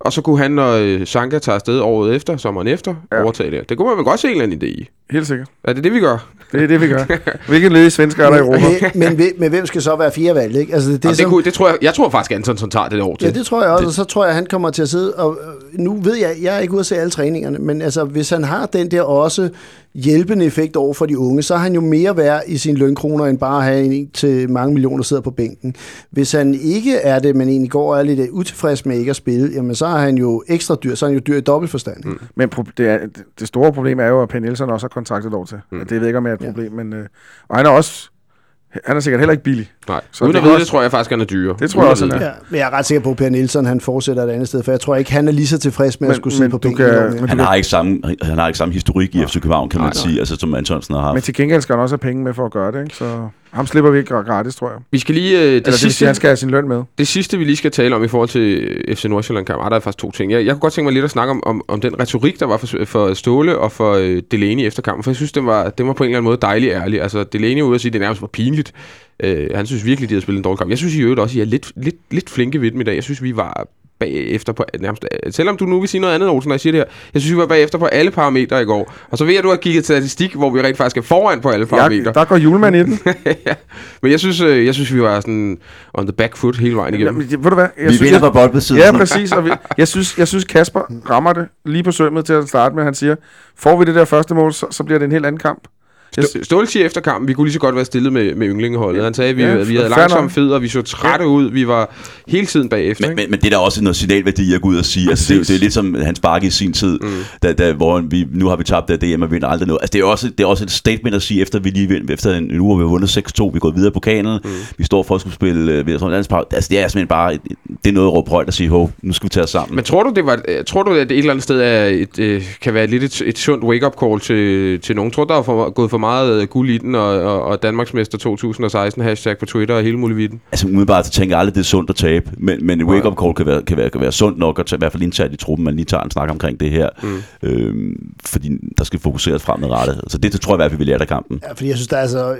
Og så kunne han, når øh, Sanka tager afsted året efter, sommeren efter, ja. overtage det. Det kunne man vel godt se en eller anden idé i. Helt sikkert. Er det det, vi gør? Det er det, vi gør. (laughs) Hvilken ledige svensker er der i Europa? men, men, men hvem skal så være fire valg, ikke? Altså, det, det, Jamen, som, det, kunne, det tror jeg, jeg tror faktisk, Anton tager det år til. Ja, det tror jeg også, det. og så tror jeg, han kommer til at sidde, og nu ved jeg, jeg er ikke ude at se alle træningerne, men altså, hvis han har den der også hjælpende effekt over for de unge, så har han jo mere værd i sine lønkroner, end bare at have en til mange millioner, der sidder på bænken. Hvis han ikke er det, men egentlig går og er lidt utilfreds med ikke at spille, jamen så er han jo ekstra dyr, så er han jo dyr i dobbelt forstand. Mm. Men det, er, det store problem er jo, at Penn Nielsen også har kontraktet over til. Mm. Det ved jeg ikke, om det er et problem, ja. men... Øh, og han er også han er sikkert heller ikke billig. Nej, så uden at vide det, tror jeg faktisk, han er dyre. Det tror jeg også, han er. Ja, men jeg er ret sikker på, at Per Nielsen han fortsætter et andet sted, for jeg tror ikke, han er lige så tilfreds med men, at skulle sidde på bænken. Kan, han, har ikke samme, han har ikke samme historik i FC København, kan nej, man sige, altså, som Antonsen har haft. Men til gengæld skal han også have penge med for at gøre det, ikke? så ham slipper vi ikke gratis, tror jeg. Vi skal lige... Uh, det Eller sidste, det sige, han skal have sin løn med. Det sidste, vi lige skal tale om i forhold til FC Nordsjælland-kamp, er der faktisk to ting. Jeg, jeg kunne godt tænke mig lidt at snakke om, om, om den retorik, der var for, for Ståle og for uh, Delaney efter kampen, for jeg synes, det var, det var på en eller anden måde dejligt ærlig. Altså, Delaney ude at sige, at det nærmest var pinligt, Øh, han synes virkelig, de har spillet en dårlig kamp. Jeg synes i øvrigt også, at I er lidt, lidt, lidt flinke ved dem i dag. Jeg synes, vi var bagefter på nærmest... Selvom du nu vil sige noget andet, Olsen, når jeg siger det her. Jeg synes, vi var bagefter på alle parametre i går. Og så ved jeg, at du har kigget statistik, hvor vi rent faktisk er foran på alle parametre. Ja, der går julemand i den. (laughs) ja. Men jeg synes, øh, jeg synes, vi var sådan on the back foot hele vejen igennem. Jamen, ved du hvad? Jeg vi synes, vinder på boldbesiddelsen. Ja, præcis. Og vi, jeg, synes, jeg synes, Kasper rammer det lige på sømmet til at starte med. Han siger, får vi det der første mål, så, så bliver det en helt anden kamp. Stå- Ståle siger efter kampen, vi kunne lige så godt være stillet med, med yndlingeholdet. Han sagde, at vi, Ja, ja, vi havde langsomme fødder, vi så trætte ud, vi var hele tiden bagefter. Men, men, men det er der også noget signalværdi at gå ud og sige. Altså, det, er det er lidt som Hans Bakke i sin tid, mm. da, da, hvor vi, nu har vi tabt det DM og vinder aldrig noget. Altså, det er også, det er også et statement at sige, efter vi lige efter en, en uge, vi har vundet 6-2, vi er gået videre på kanalen, mm. vi står for at skulle spille øh, ved sådan landspause. Altså, det er simpelthen bare, et- det er noget at råbe højt og sige, hov, nu skal vi tage os sammen. Men tror du, det var, øh, tror du, at det et eller andet sted er et, øh, kan være lidt et, et sundt wake-up call til, til nogen? Tror du, der er for, gået for meget øh, guld i den, og, og, og Danmarksmester 2016 hashtag på Twitter og hele muligheden? Altså umiddelbart så tænker jeg aldrig, det er sundt at tabe, men, men en wake-up call kan være, kan, være, kan være sundt nok at tage, i hvert fald internt i truppen, man lige tager en snak omkring det her, mm. øhm, fordi der skal fokuseres fremadrettet. Så det, det tror jeg i hvert fald, vi lærer af kampen. Ja, fordi jeg synes, der er altså...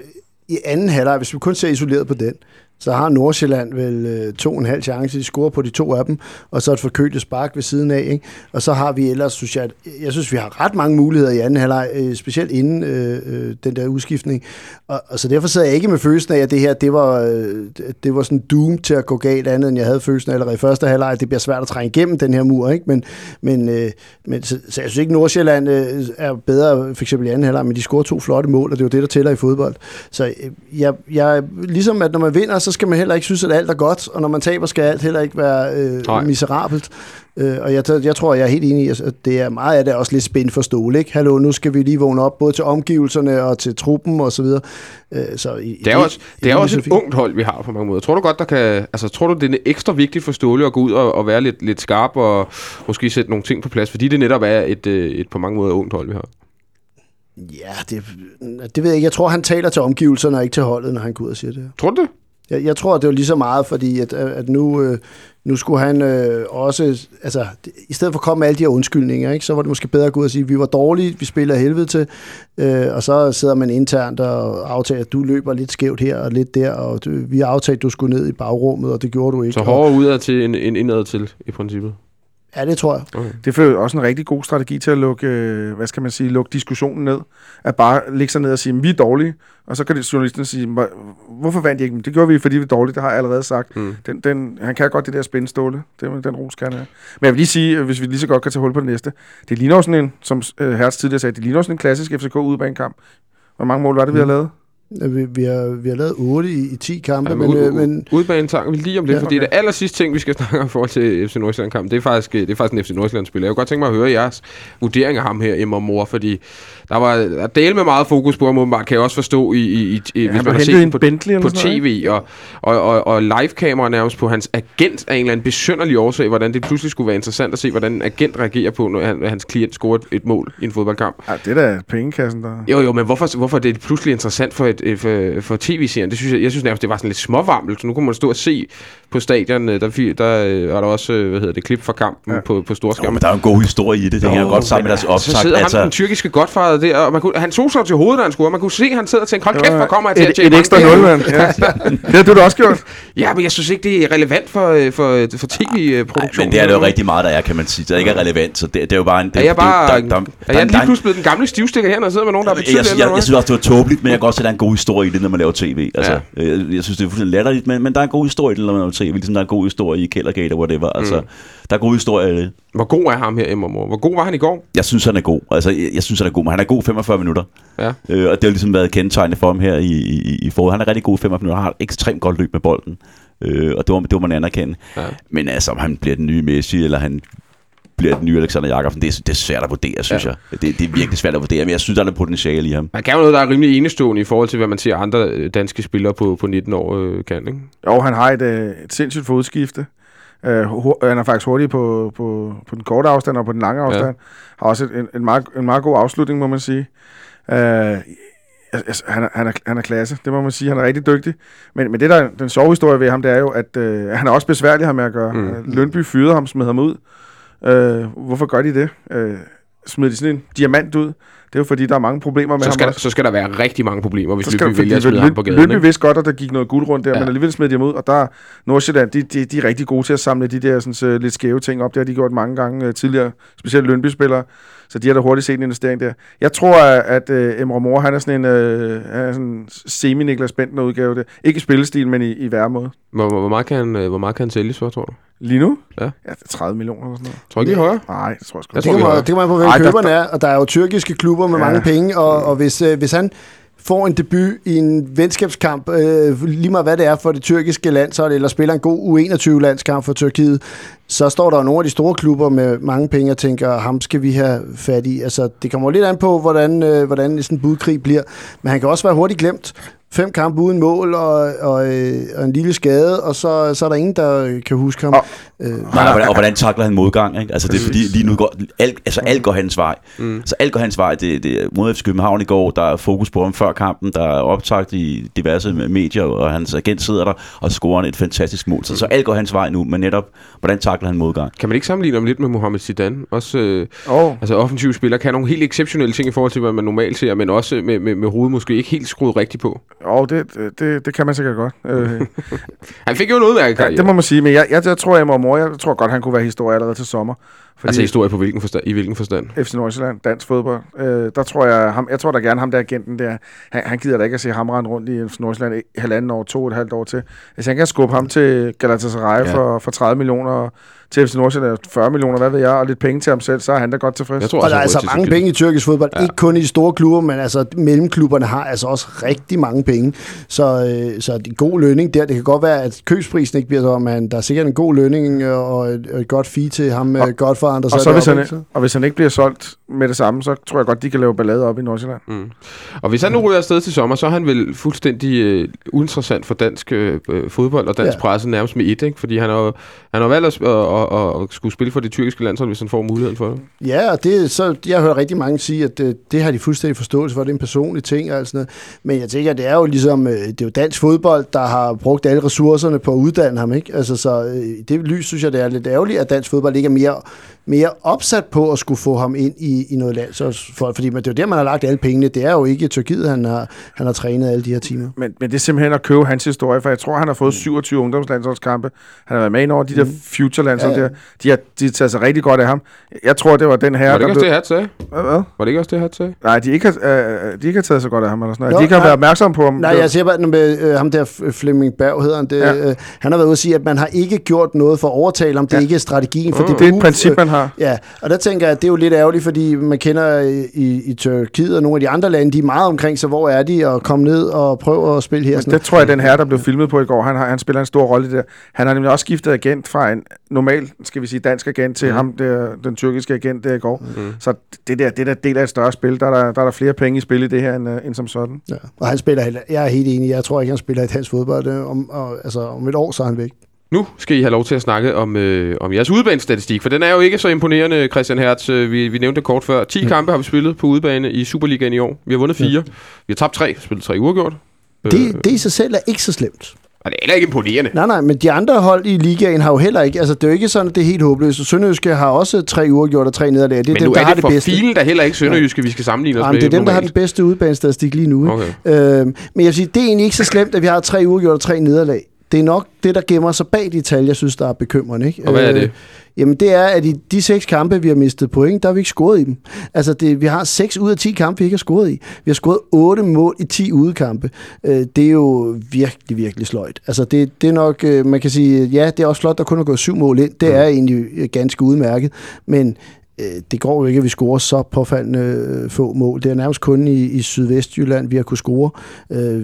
I anden halvleg, hvis vi kun ser isoleret på den, så har Nordsjælland vel øh, to og en halv chance. De scorer på de to af dem, og så et forkølet spark ved siden af. Ikke? Og så har vi ellers, synes jeg, øh, jeg synes, vi har ret mange muligheder i anden halvleg, øh, specielt inden øh, øh, den der udskiftning. Og, og så derfor sad jeg ikke med følelsen af, at det her, det var, øh, det var sådan doom til at gå galt andet, end jeg havde følelsen af allerede i første halvleg. Det bliver svært at trænge igennem den her mur, ikke? Men, men, øh, men så, så, jeg synes ikke, Nordsjælland øh, er bedre, for eksempel i anden halvleg, men de scorer to flotte mål, og det er jo det, der tæller i fodbold. Så øh, jeg, jeg, ligesom at når man vinder, så skal man heller ikke synes, at alt er godt, og når man taber, skal alt heller ikke være Nej. øh, miserabelt. Øh, og jeg, jeg tror, jeg er helt enig i, at det er meget af det er også lidt spændt for stål, ikke? Hallo, nu skal vi lige vågne op, både til omgivelserne og til truppen og så videre. Øh, så i, Det er jo også, det er også et ungt hold, vi har på mange måder. Tror du godt, der kan... Altså, tror du, det er ekstra vigtigt for Ståle at gå ud og, og være lidt, lidt skarp og måske sætte nogle ting på plads, fordi det netop er et, øh, et på mange måder ungt hold, vi har? Ja, det, det ved jeg ikke. Jeg tror, han taler til omgivelserne og ikke til holdet, når han går ud og siger det. Tror du det? Jeg, jeg tror, det var lige så meget, fordi at, at nu, øh, nu skulle han øh, også... Altså, i stedet for at komme med alle de her undskyldninger, ikke, så var det måske bedre at gå ud og sige, vi var dårlige, vi spiller af helvede til, øh, og så sidder man internt og aftaler, at du løber lidt skævt her og lidt der, og du, vi har aftalt, at du skulle ned i bagrummet, og det gjorde du ikke. Så hårdere udad til end, end indad til, i princippet. Ja, det tror jeg. Det er også en rigtig god strategi til at lukke, øh, hvad skal man sige, lukke diskussionen ned. At bare lægge sig ned og sige, at vi er dårlige. Og så kan det journalisten sige, "Hvor- hvorfor vandt I ikke? "Men Det gjorde vi, fordi vi er dårlige, det har jeg allerede sagt. Mm. Den, den, han kan godt det der spændståle. Det, den ros kan have. Men jeg vil lige sige, hvis vi lige så godt kan tage hul på det næste. Det ligner jo sådan en, som øh, Hertz tidligere sagde, det ligner sådan en klassisk FCK udebanekamp. Hvor mange mål var det, vi har lavet? Vi, vi, har, vi har lavet 8 i, i 10 kampe, Ja, men, men, øh, ud, men udbanen tager vi lige om lidt, Ja, ja, fordi okay. det aller sidste ting, vi skal (laughs) snakke om i forhold til FC Nordsjælland-kampen, det er faktisk, øh, det er faktisk en FC Nordsjælland-spiller. Jeg kunne godt tænke mig at høre jeres vurdering af ham her, Emma Mor, fordi der var del med meget fokus på ham, åbenbart, kan jeg også forstå, i, i, i, han hvis man har set en på, Bentley på tv, og, og, og, og live-kamera nærmest på hans agent af en eller anden besynderlig årsag, hvordan det pludselig skulle være interessant at se, hvordan en agent reagerer på, når han, hans klient scorer et, et mål i en fodboldkamp. Ja, det er da pengekassen, der... Jo, jo, men hvorfor, hvorfor er det pludselig interessant for, et, for, for tv-serien? Det synes jeg, jeg synes nærmest, det var sådan lidt småvarmt. Så nu kunne man stå og se på stadion, øh, der, der øh, var der også, øh, hvad hedder det, klip fra kampen Ja. på, på Jo, storskærmen. men der er jo en god historie i det. Det hænger godt sammen med deres Så optag. sidder ham, Altså, den tyrkiske godfader der, og man kunne, han tog sig til hovedet, da han scorede. Man kunne se, at han sidder og tænker, hold kæft, hvor kommer jeg til at et, tjene et ekstra nul, penge." mand. Ja. (laughs) Det har du da også gjort. Ja, men jeg synes ikke, det er relevant for, for, for tv-produktionen. men det er det jo rigtig meget, der er, kan man sige. Det er ikke relevant, så det, det er jo bare en... Det, Er jeg bare... det, der, der, er jeg lige pludselig blevet den gamle stivstikker her, når sidder med nogen, der er jeg, betydeligt jeg, jeg, jeg synes også, det var tåbeligt, men jeg kan godt se, at der er en god historie i det, når man laver tv. Altså, jeg, jeg synes, det er fuldstændig latterligt, men, men der er en god historie i det, når man laver tv. Ligesom der er en god historie i Kellergate og whatever. Altså, der er god historie i det. Hvor god er ham her, Mor? Hvor god var han i går? Jeg synes, han er god. Altså, jeg, jeg synes, han er god, men han er god 45 minutter. Ja. Øh, og det har ligesom været kendetegnende for ham her i, i, i foråret. Han er rigtig god i 45 minutter. Han har et ekstremt godt løb med bolden. Øh, og det var, det var man anerkende. Ja. Men altså, om han bliver den nye Messi, eller han bliver den nye Alexander Jakobsen, det er, det er svært at vurdere, synes Ja. ja. jeg. Det, det er virkelig svært at vurdere, men jeg synes, der er potentiale i ham. Han kan jo noget, der er rimelig enestående i forhold til, hvad man ser andre øh, danske spillere på, på 19 år øh, kan, ikke? Jo, han har et, øh, et sindssygt fodskifte. Uh, han er faktisk hurtig på, på, på den korte afstand og på den lange afstand. Har også et, en, en, meget, en meget god afslutning, må man sige. Uh, altså, han, er, han, er, han er klasse, det må man sige. Han er rigtig dygtig. Men, men det, der er den sjove historie ved ham, det er jo, at uh, han er også besværlig her med at gøre. Mm. Mm. Lønby fyrede ham, smed ham ud. Øh, hvorfor gør de det? Øh, smider de sådan en diamant ud? Det er jo fordi, der er mange problemer med Så ham skal, der, også. så skal der være rigtig mange problemer, hvis der, vælger at smide ham på gaden. Ikke? vidste godt, at der gik noget guld rundt der, Ja. men alligevel smed de dem ud, og der er Nordsjælland, de, de, de er rigtig gode til at samle de der sådan, så lidt skæve ting op. Det har de gjort mange gange uh, tidligere, specielt Lønby-spillere, så de har da hurtigt set en investering der. Jeg tror, at uh, Emre Mor, han er sådan en, uh, han er sådan semi-Niklas Bentner udgave. Det. Ikke i spillestil, men i, i væremåde. Hvor, hvor, hvor, meget kan, han, hvor meget kan han sælges for, tror du? Lige nu? Ja. ja det er 30 millioner eller sådan noget. Tror du ikke, det er højere? Nej, det tror jeg sgu Jeg det tror, kan, man, det på, hvem der- køberne er, og der er jo tyrkiske klubber med Ja. mange penge, og, og hvis, øh, hvis han får en debut i en venskabskamp, øh, lige meget hvad det er for det tyrkiske landshold, eller spiller en god U21-landskamp for Tyrkiet, så står der jo nogle af de store klubber med mange penge og tænker, ham skal vi have fat i. Altså, det kommer lidt an på, hvordan, øh, hvordan sådan en budkrig bliver. Men han kan også være hurtigt glemt. Fem kampe uden mål og, og, øh, og en lille skade, og så, så er der ingen, der kan huske ham. Og- øh, Nej, og, hvordan, og hvordan takler han modgang? Ikke? Altså, det er fordi, lige nu går alt, altså, alt går hans vej. Mm. Så alt går hans vej. Det, det, mod FC København i går, der er fokus på ham før kampen, der er optagt i diverse medier, og hans agent sidder der og scorer et fantastisk mål. Så, så alt går hans vej nu, men netop, hvordan takler han modgang? Kan man ikke sammenligne ham lidt med Mohamed Zidane? Også, øh, Oh. altså offensiv spiller kan nogle helt exceptionelle ting i forhold til, hvad man normalt ser, men også med, med, med hovedet måske ikke helt skruet rigtigt på. Oh, det, det, det kan man sikkert godt. Øh, (laughs) Han fik jo noget værk ja, det må man sige, men jeg, jeg, jeg tror, jeg, må, jeg tror godt, han kunne være historie allerede til sommer. Fordi Altså historie på hvilken forstand, i hvilken forstand? FC Nordsjælland, dansk fodbold, øh, der tror jeg, ham, jeg tror da gerne ham der agenten der, han, han gider da ikke at se ham rende rundt i FC Nordsjælland i halvanden år, to og et halvt år til. Hvis han kan skubbe ham til Galatasaray Ja. for, for 30 millioner, til FC Nordsjælland 40 millioner, hvad ved jeg, og lidt penge til ham selv, så er han da godt tilfreds. Jeg tror Og også, der er altså mange penge i tyrkisk fodbold. Ja. Ikke kun i de store klubber, men altså mellemklubberne har altså også rigtig mange penge. Så, øh, så det er en god lønning der. Det kan godt være, at købsprisen ikke bliver så, men der er sikkert en god lønning øh, og et, og et godt fee til ham, Og- og, godt for andre. og, så hvis han, ikke? og hvis han ikke bliver solgt med det samme, så tror jeg godt, de kan lave ballade op i Nordsjælland. Mm. Og hvis han nu ryger afsted til sommer, så er han vel fuldstændig øh, uinteressant for dansk øh, øh, fodbold og dansk ja. Presse nærmest med et, ikke? Fordi han har, han har valgt at, at, at, at, skulle spille for det tyrkiske landshold, hvis han får muligheden for det. Ja, og det, så, jeg hører rigtig mange sige, at det, det har de fuldstændig forståelse for. Det er en personlig ting og alt sådan noget. Men jeg tænker, det er jo ligesom, øh, det er jo dansk fodbold, der har brugt alle ressourcerne på at uddanne ham. Ikke? Altså, så øh, i det lys synes jeg, det er lidt ærgerligt, at dansk fodbold ikke er mere, mere opsat på at skulle få ham ind i, i noget land. Så, for, fordi men det er jo der, man har lagt alle pengene. Det er jo ikke Tyrkiet, han har, han har trænet alle de her timer. Men, men det er simpelthen at købe hans historie, for jeg tror, han har fået 27 ungdomslandsholdskampe. Han har været med ind over de der future-landshold Ja, ja, ja. der. De har, de har taget sig rigtig godt af ham. Jeg tror, det var den her, Var det ikke også blev... det, Hat sagde? Hvad, hvad? Var det ikke også det, Hat sagde? Nej, de ikke, har, øh, de ikke har taget så godt af ham, eller sådan noget. Nå, de ikke har nej. været opmærksom på ham. Nej, jeg siger bare med øh, ham der Flemming Berg, hedder han det. Ja. Øh, han har været ude at sige, at man har ikke gjort noget for at overtale ham. Det er Ja. ikke strategien for Mm. det. det er et princip, man har. Ja, og der tænker jeg, at det er jo lidt ærgerligt, fordi man kender i, i, Tyrkiet og nogle af de andre lande, de er meget omkring, så hvor er de, og komme ned og prøve at spille her. Men Sådan det tror jeg, den her, der blev filmet på i går, han, har, han spiller en stor rolle i det. Han har nemlig også skiftet agent fra en normal, skal vi sige, dansk agent til mm. ham, der, den tyrkiske agent der i går. Mm. Så det der, det der del af et større spil, der er der, der, er der flere penge i spil i det her, end, uh, end som sådan. ja. Og han spiller jeg er helt enig, jeg tror ikke, han spiller i dansk fodbold. Øh, Om, og, altså, om et år, så er han væk. Nu skal I have lov til at snakke om, øh, om jeres udebanestatistik, for den er jo ikke så imponerende, Christian Hertz. Øh, Vi, vi nævnte det kort før. 10 kampe har vi spillet på udebane i Superligaen i år. Vi har vundet fire. Vi har tabt tre, spillet tre uafgjort. Øh, Det, det i sig selv er ikke så slemt. og det er heller ikke imponerende. Nej, nej, men de andre hold i ligaen har jo heller ikke, altså det er jo ikke sådan, at det er helt håbløst. Sønderjyske har også tre uafgjort og tre nederlag. Det er Men dem, nu der er har det det for bedste. filen, der heller ikke Sønderjyske, vi skal sammenligne os Jamen, med det er dem, der har den normalt. bedste udbanestatistik lige nu. Okay. Øh, men jeg vil sige, det er egentlig ikke så slemt, at vi har tre uafgjort og tre nederlag. Det er nok det, der gemmer sig bag de tal, jeg synes, der er bekymrende. Ikke? Og hvad er det? jamen, det er, at i de seks kampe, vi har mistet point, der har vi ikke scoret i dem. Altså, det, vi har seks ud af 10 kampe, vi ikke har scoret i. Vi har scoret otte mål i 10 udekampe. Øh, det er jo virkelig, virkelig sløjt. Altså, det, det er nok, øh, man kan sige, ja, det er også flot, der kun er gået syv mål ind. Det er egentlig øh, ganske udmærket. Men øh, det går jo ikke, at vi scorer så påfaldende øh, få mål. Det er nærmest kun i, i Sydvestjylland, vi har kunne score. Øh,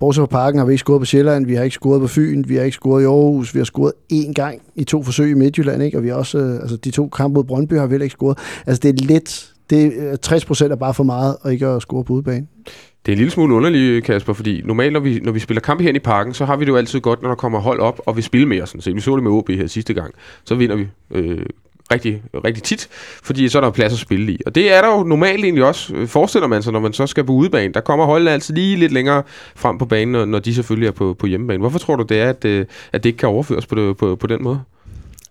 Bortset fra parken har vi ikke scoret på Sjælland, vi har ikke scoret på Fyn, vi har ikke scoret i Aarhus, vi har scoret én gang i to forsøg i Midtjylland, ikke? og vi har også, øh, altså de to kampe mod Brøndby har vi heller ikke scoret. Altså det er lidt, det øh, er, 60 procent er bare for meget at ikke at score på udebane. Det er en lille smule underligt, Kasper, fordi normalt, når vi, når vi spiller kampe her i parken, så har vi det jo altid godt, når der kommer hold op, og vi spiller mere. Sådan set. Vi så det med OB her sidste gang. Så vinder vi øh, rigtig, rigtig tit, fordi så er der plads at spille i. Og det er der jo normalt egentlig også, øh, forestiller man sig, når man så skal på udebane. Der kommer holdene altid lige lidt længere frem på banen, når, når de selvfølgelig er på, på hjemmebane. Hvorfor tror du, det er, at, øh, at det ikke kan overføres på, det, på, på den måde?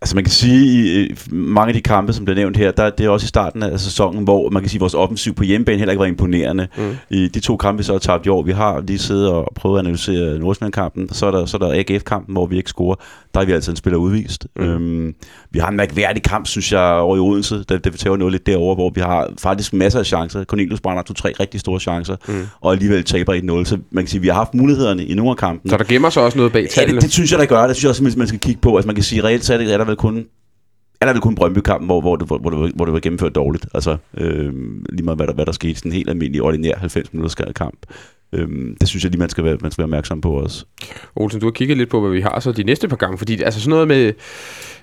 Altså man kan sige, i mange af de kampe, som bliver nævnt her, der, det er også i starten af sæsonen, hvor man kan sige, at vores offensiv på hjemmebane heller ikke var imponerende. Mm. I de to kampe, vi så har tabt i år, vi har lige siddet og prøvet at analysere Nordsjælland-kampen, så er der, så er der AGF-kampen, hvor vi ikke scorer. Der er vi altså en spiller udvist. Mm. Øhm, vi har en mærkværdig kamp, synes jeg, over i Odense, der, der tager noget lidt derover, hvor vi har faktisk masser af chancer. Cornelius brænder to-tre rigtig store chancer, Mm. og alligevel taber 1-0. Så man kan sige, at vi har haft mulighederne i nogle af kampene. Så der gemmer sig også noget bag Ja, tallene. det, det synes jeg, der gør. Det synes jeg også, man skal kigge på. Altså man kan sige, reelt set er der vel kun er der vel kun Brøndby-kampen, hvor, hvor, det, hvor, hvor, det, hvor det var gennemført dårligt. Altså, øh, lige meget hvad der, hvad der skete. Sådan en helt almindelig, ordinær 90 minutters kamp. Øhm, det synes jeg lige, man skal være, man skal være opmærksom på også. Olsen, du har kigget lidt på, hvad vi har så de næste par gange, fordi altså sådan noget med,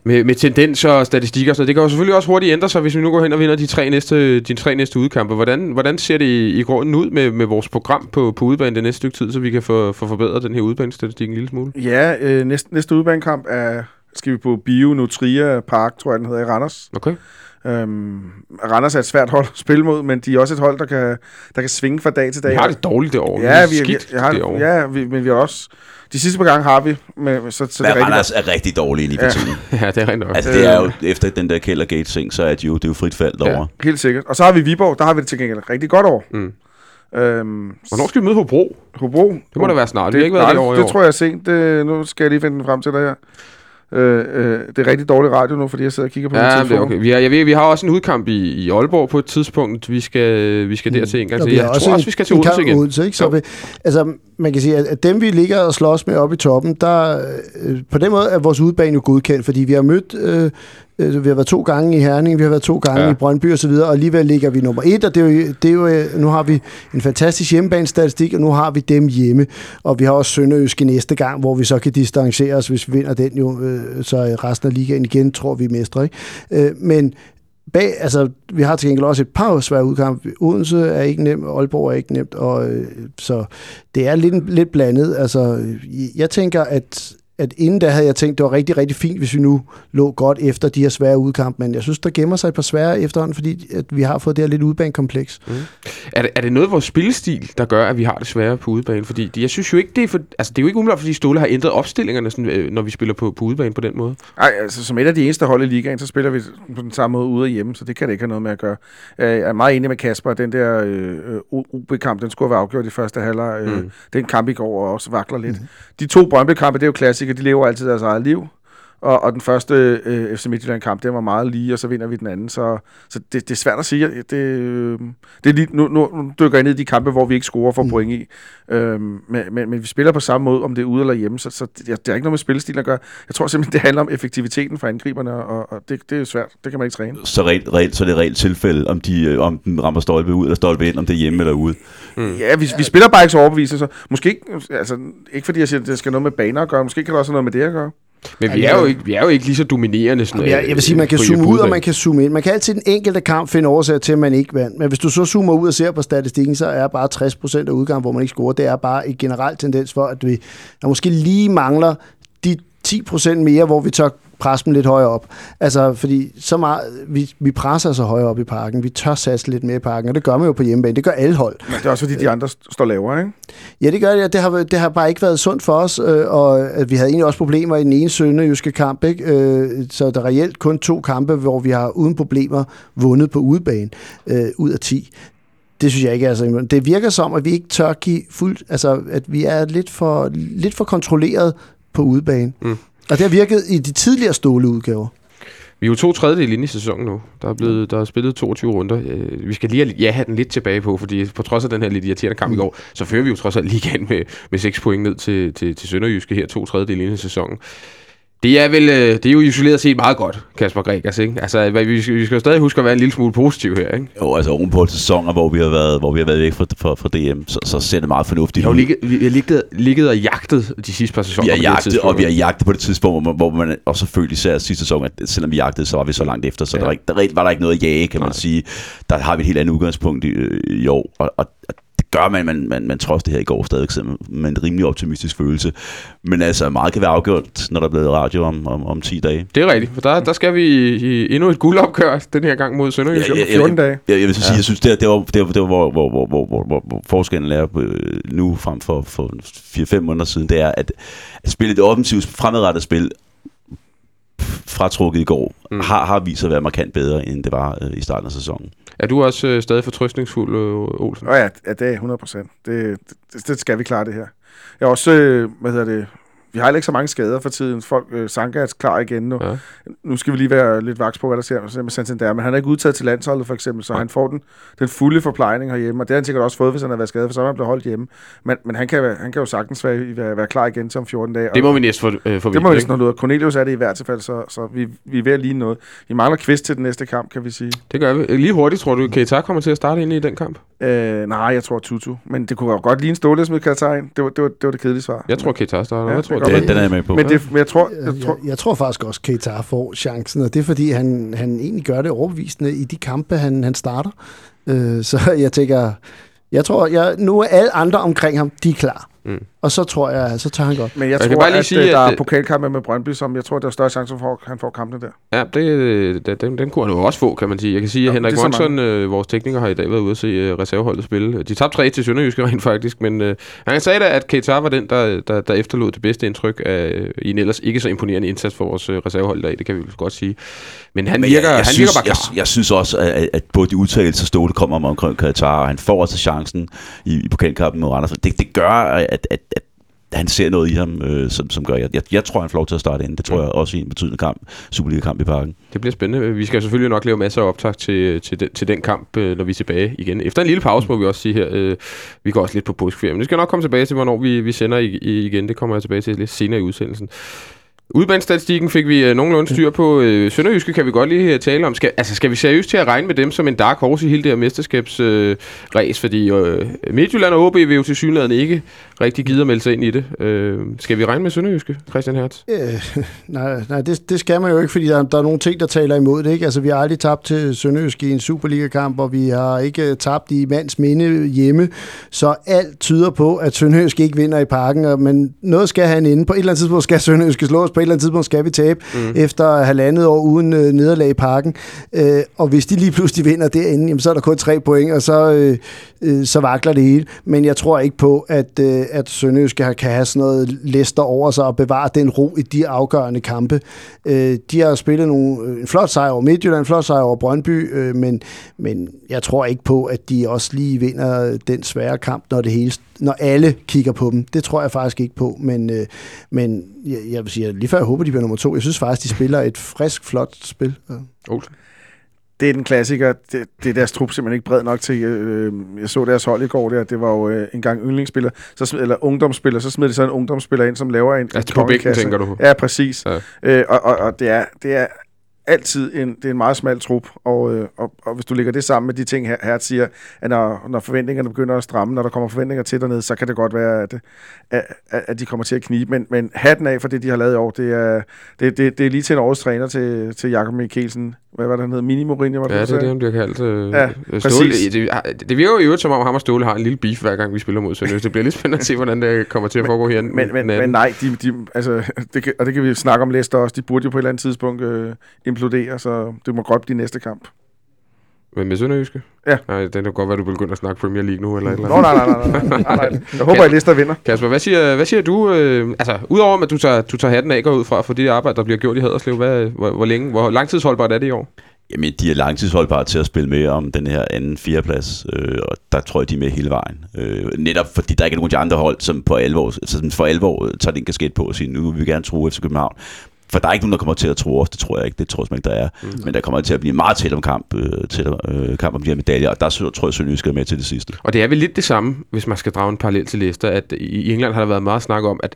med, med tendenser og statistikker og sådan noget, det kan jo selvfølgelig også hurtigt ændre sig, hvis vi nu går hen og vinder de tre næste, de tre næste udkampe. Hvordan, hvordan ser det i, i grunden ud med, med vores program på, på udbanen det næste stykke tid, så vi kan få, få forbedret den her udbanestatistik en lille smule? Ja, øh, næste, næste udbanekamp er, skal vi på Bio Nutria Park, tror jeg den hedder, i Randers. Okay. Øhm, Randers er et svært hold at spille mod, men de er også et hold, der kan, der kan svinge fra dag til dag. Vi har det dårligt det år. Ja, vi, vi, skidt vi har, det år. ja vi, men vi har også... De sidste par gange har vi, men, så, så Men det er Randers rigtig er rigtig dårlige lige for Ja. tiden. (laughs) ja, det er rent nok. Altså, det er jo, efter den der Keller Gate ting, så er det jo, det er jo frit fald Ja. derovre. godt. Helt sikkert. Og så har vi Viborg, der har vi det til gengæld rigtig godt over. Mm. Øhm, Hvornår skal vi møde Hobro? Hobro. Det må da være snart. Vi har ikke været nej, det i det år. tror jeg er sent. Det, nu skal jeg lige finde den frem til dig her. Øh, øh, det er rigtig dårlig radio nu, fordi jeg sidder og kigger på min Ja, telefon. det er okay. Vi har, jeg ved, vi har også en udkamp i, i Aalborg på et tidspunkt. Vi skal, vi skal dertil en gang Og til. vi Jeg tror også, vi skal til en Odense igen. Odense, ikke? Så vi, altså, man kan sige, at, at dem, vi ligger og slås med oppe i toppen, der, øh, på den måde er vores udbane jo godkendt, fordi vi har mødt, øh, øh, vi har været to gange i Herning, vi har været to gange Ja. i Brøndby og så videre, og alligevel ligger vi nummer et, og det er jo, det er jo, øh, nu har vi en fantastisk hjemmebanestatistik, og nu har vi dem hjemme, og vi har også Sønderjyske næste gang, hvor vi så kan distancere os, hvis vi vinder den jo, øh, så resten af ligaen igen, tror vi mestre, ikke? Øh, men bag, altså, vi har til gengæld også et par svære udkamp. Odense er ikke nemt, Aalborg er ikke nemt, og øh, så det er lidt, lidt blandet. Altså, jeg tænker, at, at inden da havde jeg tænkt, det var rigtig, rigtig fint, hvis vi nu lå godt efter de her svære udkamp, men jeg synes, der gemmer sig et par svære efterhånden, fordi at vi har fået det her lidt udbanekompleks. Er det, er det noget af vores spillestil, der gør, at vi har det sværere på udebane? Fordi jeg synes jo ikke, det er, for, altså, det er jo ikke umiddelbart, fordi Ståle har ændret opstillingerne, sådan, øh, når vi spiller på, på udebane på den måde. Nej, altså som et af de eneste hold i ligaen, så spiller vi på den samme måde ude og hjemme, så det kan det ikke have noget med at gøre. Øh, Jeg er meget enig med Kasper, at den der øh, UB-kamp, den skulle have været afgjort i første halvleg. Øh, Mm. Den kamp i går også vakler lidt. De to Brøndby-kampe, det er jo Musikere, de lever altid deres eget liv. Og, og den første øh, FC Midtjylland-kamp, den var meget lige, og så vinder vi den anden. Så, så det, det er svært at sige. Det, øh, det er lige, nu, nu dykker jeg ned i de kampe, hvor vi ikke scorer for mm. point i. Øh, men, men, men vi spiller på samme måde, om det er ude eller hjemme, så, så det, det er ikke noget med spillestilen at gøre. Jeg tror simpelthen, det handler om effektiviteten for angriberne, og, og det, det er jo svært. Det kan man ikke træne. Så, reelt, reelt, så er det et reelt tilfælde, om, de, øh, om den rammer stolpe ud eller stolpe ind, om det er hjemme eller ude. Mm. Ja, vi, vi spiller bare ikke så overbevisende, så måske ikke, altså, ikke fordi jeg siger, at det skal noget med baner at gøre, måske kan det også have noget med det at gøre. Men vi er, jo ikke, vi er jo ikke lige så dominerende. Sådan, Jeg, jeg vil sige, man kan zoome ud, og man kan zoome ind. Man kan altid den enkelte kamp finde årsager til, at man ikke vandt. Men hvis du så zoomer ud og ser på statistikken, så er bare 60% af udgangen, hvor man ikke scorer. Det er bare en generel tendens for, at vi der måske lige mangler de 10% mere, hvor vi tør presse dem lidt højere op. Altså, fordi så meget, vi, vi presser så højere op i parken. Vi tør satse lidt mere i parken, og det gør man jo på hjemmebane. Det gør alle hold. Men det er også fordi, de andre st- står lavere, ikke? Ja, det gør det. Det har, det har bare ikke været sundt for os, øh, og at vi havde egentlig også problemer i den ene sønderjyske kamp, ikke? Øh, så der er reelt kun to kampe, hvor vi har uden problemer vundet på udebane øh, ud af 10. Det synes jeg ikke er så Det virker som, at vi ikke tør give fuldt, altså at vi er lidt for, lidt for kontrolleret på udebane. Mm. Og det har virket i de tidligere ståleudgaver. Vi er jo to tredjedel inde i sæsonen nu. Der er, blevet, der er spillet 22 runder. Øh, Vi skal lige ja, have den lidt tilbage på, fordi på trods af den her lidt irriterende kamp mm. i går, så fører vi jo trods alt ligaen med, med 6 point ned til, til, til Sønderjyske her to tredjedel inde i sæsonen. Det er, vel, øh, det er jo isoleret set meget godt, Kasper Gregers, ikke? Altså, vi skal, vi skal jo stadig huske at være en lille smule positiv her, ikke? Jo, altså ovenpå sæsoner, hvor vi har været, hvor vi har været væk fra, fra, fra DM, så, så ser det meget Vi fornuftigt har jo ud. ligget, vi har ligget, ligget og jagtet de sidste par sæsoner. Vi har jagtet, og vi har jagtet på det tidspunkt, hvor man, hvor man og selvfølgelig især sidste sæson, at selvom vi jagtede, så var vi så langt efter, så Ja. der, der, var der ikke noget at jage, kan man Nej. sige. Der har vi et helt andet udgangspunkt i, øh, i år, og, og det gør man, man, man, man trods det her i går stadig med en rimelig optimistisk følelse. Men altså, meget kan være afgjort, når der er blevet radio om, om, om 10 dage. Det er rigtigt, for der, der skal vi i, i endnu et guldopgør den her gang mod Sønderjyske. Ja, ja, ja, 14 dage. Jeg, jeg vil så sige, jeg synes, det, er- det var, det var, det var hvor, hvor, hvor, hvor, hvor, hvor, hvor forskellen er på, øh, nu frem for, for 4-5 måneder siden, det er, at, at spille et offensivt fremadrettet spil fratrukket i går, Mm. har, har vist sig at være markant bedre, end det var øh, i starten af sæsonen. Er du også øh, stadig fortrøstningsfuld, øh, Olsen? Nå ja, ja, det er 100 procent. Det, det, det skal vi klare det her. Jeg er også, øh, hvad hedder det, vi har heller ikke så mange skader for tiden. Folk, øh, Sanka er klar igen nu. Ja. Nu skal vi lige være lidt vaks på, hvad der sker med Santander, men han er ikke udtaget til landsholdet for eksempel, så ja. han får den, den fulde forplejning herhjemme, og det har han sikkert også fået, hvis han har været skadet, for så er han blevet holdt hjemme. Men, men han, kan, han kan jo sagtens være, være, være klar igen om 14 dage. Det må vi næsten for, øh, Det må vi næsten noget. Cornelius er det i hvert fald, så, så vi, vi er ved at ligne noget. Vi mangler kvist til den næste kamp, kan vi sige. Det gør vi. Lige hurtigt, tror du, Keita kommer til at starte ind i den kamp? Øh, nej, jeg tror Tutu. Men det kunne godt lige en ståle med Katar ind. Det var, det var, det var det kedelige svar. Jeg tror, Keita starter. Ja, jeg tror, det, det, den er jeg med på. Men, det, men jeg, tror, jeg, tror, jeg, jeg tror faktisk også, Keita får chancen, og det er fordi, han, han egentlig gør det overbevisende i de kampe, han, han starter. Øh, så jeg tænker, jeg tror, jeg, nu er alle andre omkring ham, de er klar. Mm. Og så tror jeg, så tager han godt. Men jeg, jeg tror, kan bare lige at, sige, at, der er pokalkampe med Brøndby, som jeg tror, der er større chance for, at han får kampene der. Ja, det, det, den, den kunne han jo også få, kan man sige. Jeg kan sige, at Henrik Monson, øh, vores tekniker, har i dag været ude at se øh, reserveholdet spille. De tabte 3 til Sønderjyske (laughs) rent faktisk, men øh, han sagde da, at Keita var den, der, der, der efterlod det bedste indtryk af øh, i en ellers ikke så imponerende indsats for vores øh, reservehold i dag, det kan vi godt sige. Men han, men virker, jeg, jeg han synes, virker bare klar. Jeg, jeg synes også, at, at både de udtalelser, Ståle kommer om omkring Keita, og han får også chancen i, i pokalkampen mod Randers. Det, det gør, at, at, at han ser noget i ham, øh, som, som gør, jeg, jeg, jeg tror, han får lov til at starte ind. Det tror mm. jeg også i en betydende kamp, Superliga-kamp i parken. Det bliver spændende. Vi skal selvfølgelig nok lave masser af optag til, til, den, til den kamp, øh, når vi er tilbage igen. Efter en lille pause, må vi også sige her, øh, vi går også lidt på påskeferie, men vi skal nok komme tilbage til, hvornår vi, vi sender i, i, igen. Det kommer jeg tilbage til lidt senere i udsendelsen. Udbandsstatistikken fik vi øh, nogenlunde styr på. Uh, Sønderjyske kan vi godt lige øh, tale om. Skal, altså, skal vi seriøst til at regne med dem som en dark horse i hele det her mesterskabsræs? Uh, fordi øh, Midtjylland og OB vil jo til synligheden ikke rigtig gider at melde sig ind i det. Øh, skal vi regne med Sønderjyske, Christian Hertz? Øh, nej, nej det, det skal man jo ikke, fordi der, der er nogle ting, der taler imod det. Ikke? Altså, vi har aldrig tabt til Sønderjyske i en Superliga-kamp, og vi har ikke tabt i mands minde hjemme. Så alt tyder på, at Sønderjyske ikke vinder i parken. Men noget skal han inde. På et eller andet tidspunkt skal Sønderjyske slås på et eller andet tidspunkt skal vi tabe mm. efter halvandet år uden øh, nederlag i parken. Øh, og hvis de lige pludselig vinder derinde, jamen, så er der kun tre point, og så, øh, øh, så vakler det hele. Men jeg tror ikke på, at, øh, at Sønderjyske kan have sådan noget lister over sig og bevare den ro i de afgørende kampe. Øh, de har spillet nogle, øh, en flot sejr over Midtjylland, en flot sejr over Brøndby, øh, men, men jeg tror ikke på, at de også lige vinder den svære kamp, når det hele når alle kigger på dem. Det tror jeg faktisk ikke på, men, øh, men jeg, jeg vil sige, lige før jeg håber, de bliver nummer to. Jeg synes faktisk, de spiller et frisk, flot spil. Ja. Okay. Det er den klassiker. Det, det er deres trup simpelthen ikke bred nok til. Øh, jeg så deres hold i går der. Det var jo øh, en gang yndlingsspiller, så smed, eller ungdomsspiller. Så smed de så en ungdomsspiller ind, som laver en... Altså på bækken, tænker du? Ja, præcis. Ja. Øh, og, og, og det, er, det er altid en, det er en meget smal trup, og, øh, og, og hvis du lægger det sammen med de ting, her, her siger, at når, når forventningerne begynder at stramme, når der kommer forventninger til dernede, så kan det godt være, at, at, at de kommer til at knibe. Men, men hatten af for det, de har lavet i år, det er, det, det, det er lige til en årets træner til, til Jakob Mikkelsen. Hvad var det, han hed? Mini Mourinho, var det, Ja, det er det, han bliver kaldt. Øh, ja, Ståle. Det, det virker jo i øvrigt, som om ham og Ståle har en lille beef, hver gang vi spiller mod Sønderjys. Det bliver lidt spændende at se, hvordan det kommer til at foregå her. Men, men, men nej, de, de, altså, det kan, og det kan vi snakke om Leicester også. De burde jo på et eller andet tidspunkt øh, implodere, så det må godt blive næste kamp. Men med Sønderjyske? Ja. Nej, det kan godt være, du begynder at snakke Premier League nu, eller eller Nå, nej, nej, nej, nej, nej, nej. Jeg håber, at Leicester vinder. Kasper, hvad siger, hvad siger du? Øh, altså, udover at du tager, du tager hatten af går ud fra for det arbejde, der bliver gjort i Haderslev, hvad, hvor, hvor, længe, hvor langtidsholdbart er det i år? Jamen, de er langtidsholdbare til at spille med om den her anden fjerdeplads, øh, og der tror jeg, de er med hele vejen. Øh, netop fordi der ikke er nogen af de andre hold, som, på alvor, som for alvor tager den kasket på og siger, nu vil vi gerne tro FC København. For der er ikke nogen, der kommer til at tro os, det tror jeg ikke, det tror jeg ikke, der er. Mm. Men der kommer til at blive meget tæt om kamp, øh, tæt, øh, kamp om de her medaljer, og der tror jeg, Sønderjysk skal med til det sidste. Og det er vel lidt det samme, hvis man skal drage en parallel til Leicester, at i England har der været meget snak om, at,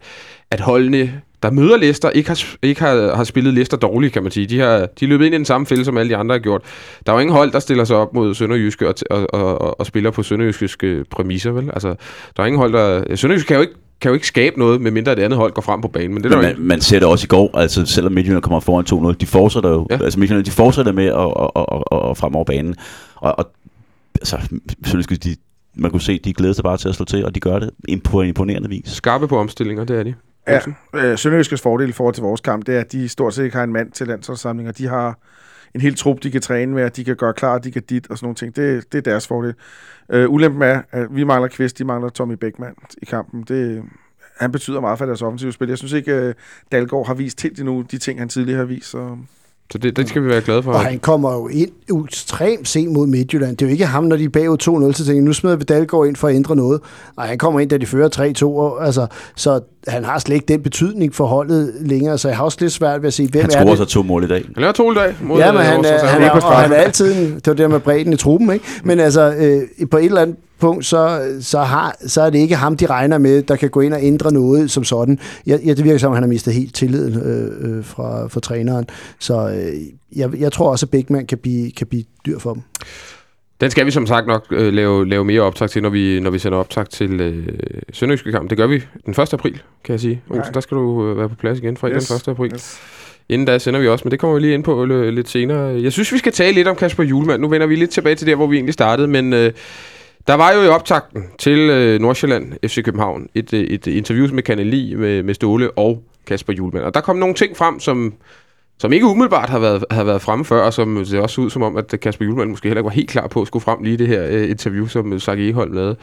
at holdene, der møder Leicester, ikke har, ikke har, har spillet Leicester dårligt, kan man sige. De har de er løbet ind i den samme fælde, som alle de andre har gjort. Der er jo ingen hold, der stiller sig op mod Sønderjyske og, og, og, og spiller på Sønderjyske præmisser, vel? Altså, der er ingen hold, der... Sønderjyske kan jo ikke kan jo ikke skabe noget, medmindre det andet hold går frem på banen. Men, det men man, man ser det også i går, altså selvom Midtjylland kommer foran 2-0, de fortsætter jo, ja. altså Midtjylland, de fortsætter med at, at, at, at, at frem over banen. Og, og altså, selvfølgelig de, man kunne se, de glæder sig bare til at slå til, og de gør det på en imponerende vis. Skarpe på omstillinger, det er de. Ja, øh, Sønderjyskes fordel i forhold til vores kamp, det er, at de stort set ikke har en mand til landsholdssamlinger. De har en hel trup, de kan træne med, de kan gøre klar, de kan dit og sådan nogle ting. Det, det er deres fordel. Øh, ulempen er, at vi mangler Kvist, de mangler Tommy Beckmann i kampen. Det, han betyder meget for deres offensive spil. Jeg synes ikke, at Dalgaard har vist helt endnu de ting, han tidligere har vist. Så så det, det skal vi være glade for. Og han kommer jo ind ekstremt sent mod Midtjylland. Det er jo ikke ham, når de er bagud 2-0, så tænker nu smider vi Dalgaard ind for at ændre noget. Og han kommer ind, da de fører 3-2. Altså, så han har slet ikke den betydning for holdet længere, så jeg har også lidt svært ved at se, hvem Han er scorer det? så to mål i dag. Han laver to i dag. Mod, Ja, men øh, han, vores er, han, er, og han er altid, en- det var det der med bredden i truppen, ikke? Men altså, øh, på et eller andet punkt, så, så, har, så er det ikke ham, de regner med, der kan gå ind og ændre noget som sådan. Ja, ja det virker som, at han har mistet helt tilliden øh, øh, fra, fra træneren. Så øh, jeg, jeg tror også, at Bækman kan blive, kan blive dyr for dem. Den skal vi som sagt nok øh, lave, lave mere optag til, når vi, når vi sender optag til øh, Sønderjyske kamp. Det gør vi den 1. april, kan jeg sige. Olsen, der skal du øh, være på plads igen fredag yes. den 1. april. Yes. Inden da sender vi også, men det kommer vi lige ind på øh, lidt senere. Jeg synes, vi skal tale lidt om Kasper Julemand. Nu vender vi lidt tilbage til der, hvor vi egentlig startede, men øh, der var jo i optakten til øh, Nordsjælland FC København et, øh, et interview med Kanali med, med Ståle og Kasper Julemand. Og der kom nogle ting frem, som, som ikke umiddelbart har været, har været fremme før, og som det også ud som om, at Kasper Julemand måske heller ikke var helt klar på at skulle frem lige det her øh, interview, som øh, Sark Eholm lavede.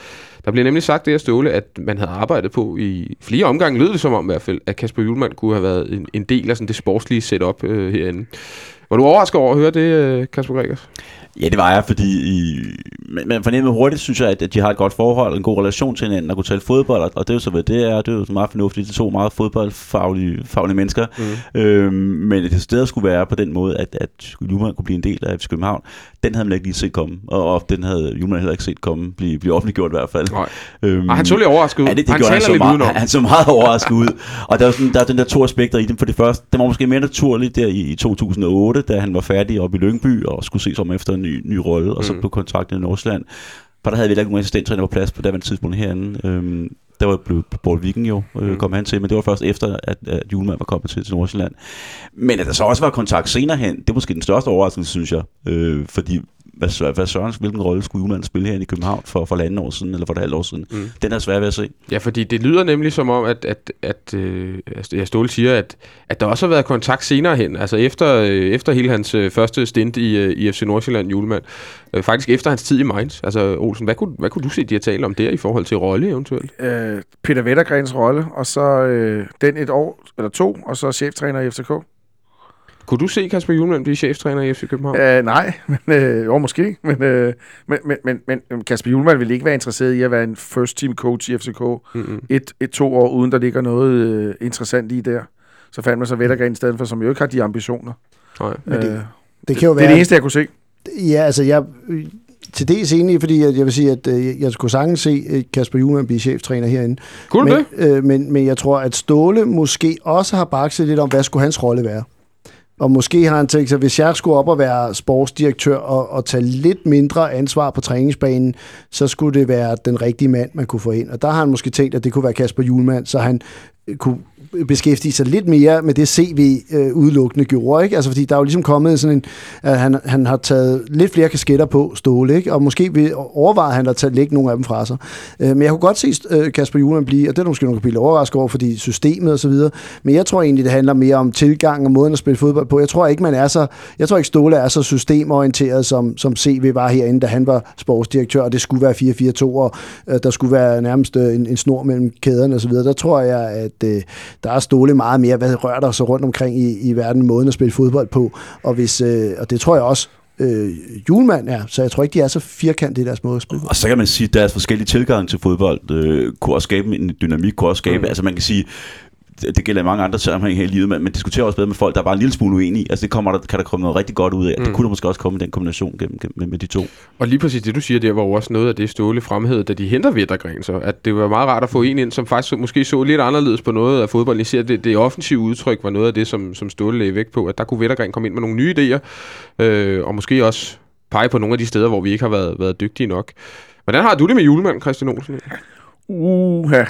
Der blev nemlig sagt det her Ståle, at man havde arbejdet på i flere omgange, lød det som om i hvert fald, at Kasper Julemand kunne have været en, en del af sådan det sportslige setup øh, herinde. Var du overrasket over at høre det, øh, Kasper Gregers? Ja, det var jeg, fordi i, man, man fornemmede hurtigt, synes jeg, at, de har et godt forhold, en god relation til hinanden, og kunne tale fodbold, og, det er jo så, hvad det er. Det er jo så meget fornuftigt, de to meget fodboldfaglige faglige mennesker. Mm. Øhm, men det stedet skulle være på den måde, at, at Julemand kunne blive en del af FC København, den havde man ikke lige set komme, og, og den havde Julemand heller ikke set komme, blive, blive offentliggjort i hvert fald. Nej. Øhm, Og han så lidt overrasket ud. Ja, det, det han gjorde han så lidt meget, udenom. (laughs) han, så meget overrasket ud. Og der er, sådan, der er den der to aspekter i dem. For det første, det var måske mere naturligt der i, i 2008, da han var færdig oppe i Lyngby og skulle se sig om efter en ny, ny rolle, og så Mm. blev kontraktet i Nordsjælland. For der havde vi heller ikke nogen assistenttræner på plads på det tidspunkt herinde. Øhm, der var blevet Paul Viking jo, øh, Mm. kom han til, men det var først efter, at, at Julemand var kommet til, til Nordsjælland. Men at der så også var kontakt senere hen, det er måske den største overraskelse, synes jeg. Øh, fordi hvad, hvad Sørens, hvilken rolle skulle Julemand spille herinde i København for, for halvanden år siden, eller for et halvt år siden? Mm. Den er svær ved at se. Ja, fordi det lyder nemlig som om, at, at, at øh, altså, jeg Ståle siger, at, at der også har været kontakt senere hen, altså efter, øh, efter hele hans øh, første stint i, øh, i FC Nordsjælland julemand. Øh, faktisk efter hans tid i Mainz. Altså Olsen, hvad kunne, hvad kunne du se, de har talt om der i forhold til rolle eventuelt? Øh, Peter Vettergrens rolle, og så øh, den et år eller to, og så cheftræner i FCK. Kunne du se Kasper Julemand blive cheftræner i FC København? Øh, nej, (laughs) men, øh, jo, måske. Men, øh, men, men, men, men Kasper Julemand ville ikke være interesseret i at være en first team coach i FCK Mm-hmm. et, et to år, uden der ligger noget øh, interessant i der. Så fandt man så Vettergren i stedet for, som jo ikke har de ambitioner. Nej. Men det- øh, Det kan jo det er være... det eneste, jeg kunne se. Ja, altså jeg øh, til dels enig, fordi jeg, jeg vil sige, at øh, jeg skulle sagtens se øh, Kasper Juhlmann blive cheftræner herinde. Kunne men, øh, men, men jeg tror, at Ståle måske også har bakset lidt om, hvad skulle hans rolle være. Og måske har han tænkt sig, hvis jeg skulle op og være sportsdirektør og, og tage lidt mindre ansvar på træningsbanen, så skulle det være den rigtige mand, man kunne få ind. Og der har han måske tænkt, at det kunne være Kasper Julemand, så han øh, kunne beskæftige sig lidt mere med det CV øh, udelukkende gjorde, ikke? Altså fordi der er jo ligesom kommet sådan en, at han, han har taget lidt flere kasketter på Ståle, ikke? Og måske vil overveje han at tage, lægge nogle af dem fra sig. Øh, men jeg kunne godt se øh, Kasper Julemand blive, og det er du måske nogle blive overrasket over, fordi systemet og så videre. Men jeg tror egentlig, det handler mere om tilgang og måden at spille fodbold på. Jeg tror ikke, man er så, jeg tror ikke Ståle er så systemorienteret, som, som CV var herinde, da han var sportsdirektør, og det skulle være 4-4-2, og øh, der skulle være nærmest øh, en, en snor mellem kæderne og så videre. Der tror jeg, at øh, der er Ståle meget mere, hvad rører der så rundt omkring i, i verden, måden at spille fodbold på. Og, hvis, øh, og det tror jeg også, øh, julemand er, så jeg tror ikke, de er så firkantede i deres måde at spille. Og så kan man sige, at deres forskellige tilgang til fodbold øh, kunne også skabe en dynamik, kunne også skabe, mm. altså man kan sige, det, gælder i mange andre sammenhænge her i livet, men man diskuterer også bedre med folk, der er bare en lille smule uenige. Altså det kommer der, kan der komme noget rigtig godt ud af. Mm. Det kunne der måske også komme i den kombination gennem, gennem, med, med de to. Og lige præcis det, du siger, det var jo også noget af det, Ståle fremhævede, da de henter Vettergren, så at det var meget rart at få en ind, som faktisk måske så lidt anderledes på noget af fodbolden. Især det, det offensive udtryk var noget af det, som, som Ståle lagde vægt på, at der kunne Vettergren komme ind med nogle nye idéer, øh, og måske også pege på nogle af de steder, hvor vi ikke har været, været dygtige nok. Hvordan har du det med julemand, Christian Olsen? Uh, ja,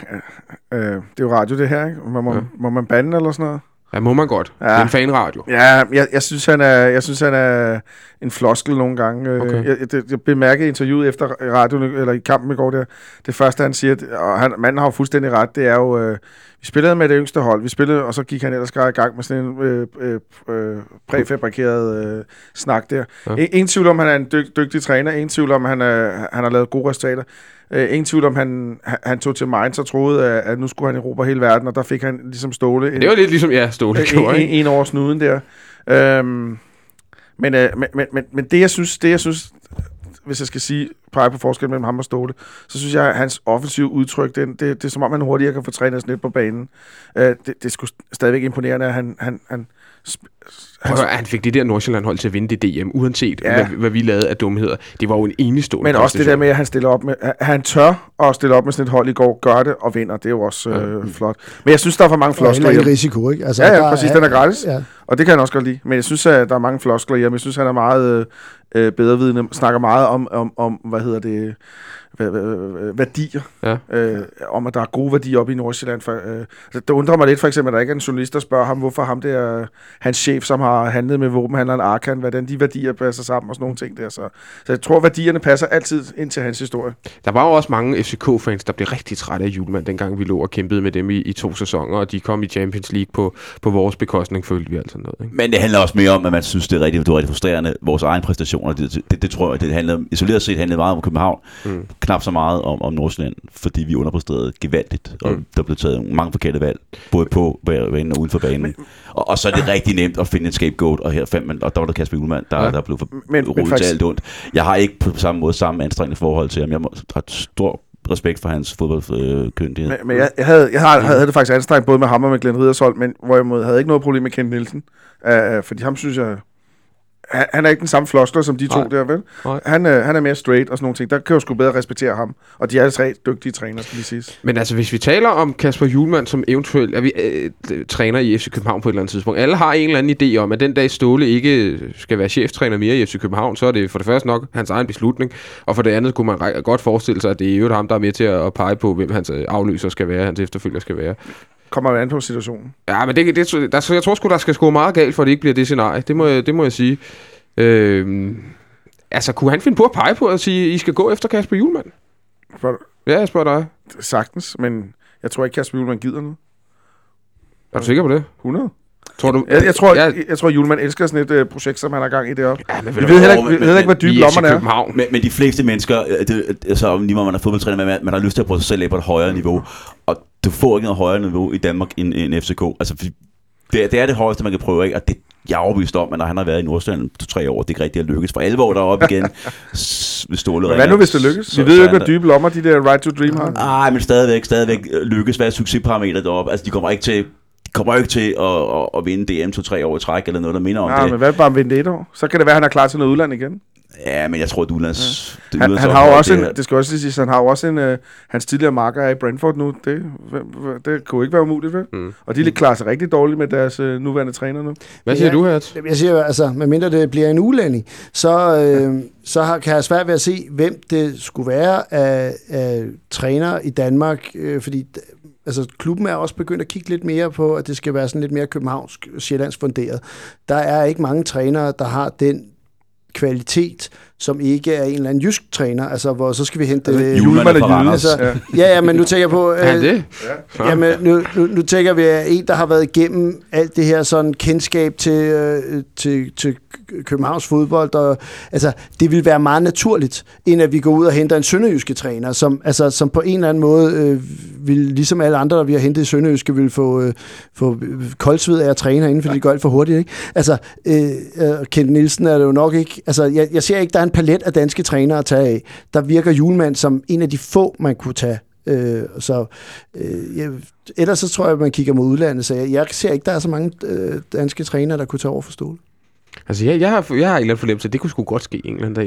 øh, det er jo radio det her, ikke? Må man, Ja. må man bande eller sådan noget? Ja, må man godt. Ja. Det er en fanradio. Ja, jeg, jeg, synes, han er, jeg synes, han er en floskel nogle gange. Øh, Okay. Jeg, jeg, jeg bemærkede interviewet efter radioen, eller i kampen i går der, det første han siger, og han, manden har jo fuldstændig ret, det er jo, øh, vi spillede med det yngste hold, vi spillede, og så gik han ellers i gang med sådan en øh, øh, øh, præfabrikeret øh, snak der. Ja. Ingen tvivl om, han er en dyg, dygtig træner, ingen tvivl om, han, er, han har lavet gode resultater. Øh, ingen tvivl om, han, han, tog til Mainz og troede, at, at nu skulle han erobre hele verden, og der fik han ligesom Ståle en, Det var lidt ligesom, ja, Ståle gjorde, en, ikke? en over snuden der. Øhm, men, øh, men, men, men, men det, jeg synes, det, jeg synes hvis jeg skal sige, pege på forskel mellem ham og Ståle, så synes jeg, at hans offensive udtryk, det, det, det er som om, han hurtigere kan få trænet lidt på banen. Øh, det, det er sgu stadigvæk imponerende, at han, han, han Høre, han fik det der Nordsjælland-hold til at vinde det DM, uanset ja. Ja. hvad, hvad vi lavede af dumheder. Det var jo en enestående Men også det der med, at han stiller op med, at han tør at stille op med sådan et hold i går, gør det og vinder. Det er jo også øh, flot. Men jeg synes, der er for mange floskler ham. risiko, ikke? Altså, Ja, ja, der præcis, den er gratis. Ja. Og det kan han også godt lide. Men jeg synes, at der er mange floskler i ham. Jeg synes, han er meget øh, bedrevidende. Snakker meget om, om, om hvad hedder det, værdier. Ja. Øh, om, at der er gode værdier oppe i Nordsjælland. For, øh, altså, det undrer mig lidt, for eksempel, at der ikke er en journalist, der spørger ham, hvorfor ham der, hans chef, som har handlet med våbenhandleren Arkan, hvordan de værdier passer sammen og sådan nogle ting der. Så, så jeg tror, værdierne passer altid ind til hans historie. Der var jo også mange FCK-fans, der blev rigtig trætte af Julemand, dengang vi lå og kæmpede med dem i, i to sæsoner, og de kom i Champions League på, på vores bekostning, følte vi altså noget. Ikke? Men det handler også mere om, at man synes, det er rigtig, det var rigtig frustrerende. Vores egne præstationer, det, det, det tror jeg, det handler, isoleret set handlede meget om København. Mm. Knap så meget om, om Nordsjælland, fordi vi underpræsterede gevaldigt, og Mm. der blev taget mange forkerte valg, både på banen og uden for banen. Og, og, så er det rigtig nemt at finde en scapegoat, og her fandt man, og der var der Kasper Ullmann, der, Ja. der blev for, Men- men faktisk- alt ondt. Jeg har ikke på samme måde samme anstrengende forhold til ham. Jeg må, har stor respekt for hans fodboldkyndighed. Men, men jeg, jeg, havde, jeg havde, havde det faktisk anstrengt både med ham og med Glenn Riddershold, men hvor jeg havde ikke noget problem med Kent Nielsen. Uh, fordi ham synes jeg... Han, han er ikke den samme floskler som de to Nej. der, vel? Nej. Han, uh, han er mere straight og sådan nogle ting. Der kan jeg sgu bedre respektere ham. Og de er alle tre dygtige trænere, skal lige siges. Men altså, hvis vi taler om Kasper Julemand som eventuelt er vi, øh, øh, træner i FC København på et eller andet tidspunkt. Alle har en eller anden idé om, at den dag Ståle ikke skal være cheftræner mere i FC København, så er det for det første nok hans egen beslutning, og for det andet kunne man godt forestille sig, at det er jo ham, der er med til at at pege på, hvem hans øh, afløser skal være, hans efterfølger skal være. Kommer an på situationen. Ja, men det, det, der, så jeg tror sgu, der skal gå meget galt, for at det ikke bliver det scenarie. Det må, jeg- det må jeg sige. Øhm, altså, kunne han finde på at pege på at sige, I skal gå efter Kasper Julemand? For, Ja, jeg spørger dig. sagtens, men jeg tror ikke, Kasper Julemand gider noget. Er du sikker på det? 100. Tror du? Jeg, jeg, tror, jeg, jeg tror, Julemand elsker sådan et uh, projekt, som han har gang i deroppe. ja, men Vi du ved hvad? heller ikke, vi ved ikke, hvor dybe er lommerne er. Men, men de fleste mennesker, øh, det, altså om lige meget man er fodboldtræner, man, man har lyst til at prøve sig selv af på et højere niveau. Og du får ikke noget højere niveau i Danmark end, end FCK. Altså, det, er- det er det højeste, man kan prøve, ikke? Og det, jeg er overbevist om, at når han har været i Nordsjælland to tre år, det ikke rigtig har lykkes for alvor deroppe igen. (laughs) Hvis Ståle hvad nu, hvis det lykkes? så- Vi ved jo er ikke, hvor dybe lommer de der Right to Dream har. Nej, men stadigvæk, stadigvæk lykkes. Hvad er succesparameter deroppe? Altså, de kommer ikke til, de kommer ikke til at, at, at vinde DM to-tre år i træk, eller noget, der minder om Ja, det. men hvad bare vente et år? Så kan det være, at han er klar til noget udland igen. Ja, men jeg tror, at Udlands... Ja. Han, han har jo også en, det skal også lige siges, han har jo også en, uh, hans tidligere marker er i Brentford nu. Det, det, det kunne ikke være umuligt, vel? Mm. Og de klarer sig rigtig dårligt med deres uh, nuværende træner nu. Hvad siger Ja. du, Hert? Jeg siger jo, altså, medmindre det bliver en ulænding, så, øh, så har, kan jeg svært ved at se, hvem det skulle være af, af træner i Danmark, øh, fordi altså, klubben er også begyndt at kigge lidt mere på, at det skal være sådan lidt mere københavnsk, sjællands funderet. Der er ikke mange trænere, der har den kvalitet, som ikke er en eller anden jysk træner, altså hvor så skal vi hente... Altså, øh, Julemand er fra er. Altså, ja, ja, men nu tænker jeg på... Er han det? Jamen, nu, nu, nu tænker vi, at en, der har været igennem alt det her sådan kendskab til, øh, til, til Københavns fodbold, og, altså, det vil være meget naturligt, end at vi går ud og henter en sønderjyske træner, som, altså, som på en eller anden måde øh, vil, ligesom alle andre, der vi har hentet i sønderjyske, vil få, øh, få koldsved af at træne herinde, fordi det går alt for hurtigt. Ikke? Altså, øh, øh, Kent Nielsen er det jo nok ikke... Altså, jeg, jeg ser ikke, der er en palet af danske trænere at tage af. Der virker Julemand som en af de få, man kunne tage. Øh, så øh, jeg, ellers så tror jeg, at man kigger mod udlandet, så jeg, jeg ser ikke, der er så mange øh, danske trænere, der kunne tage over for stolen. Altså, jeg, jeg, har, jeg har en eller anden fornemmelse, at det kunne sgu godt ske i England.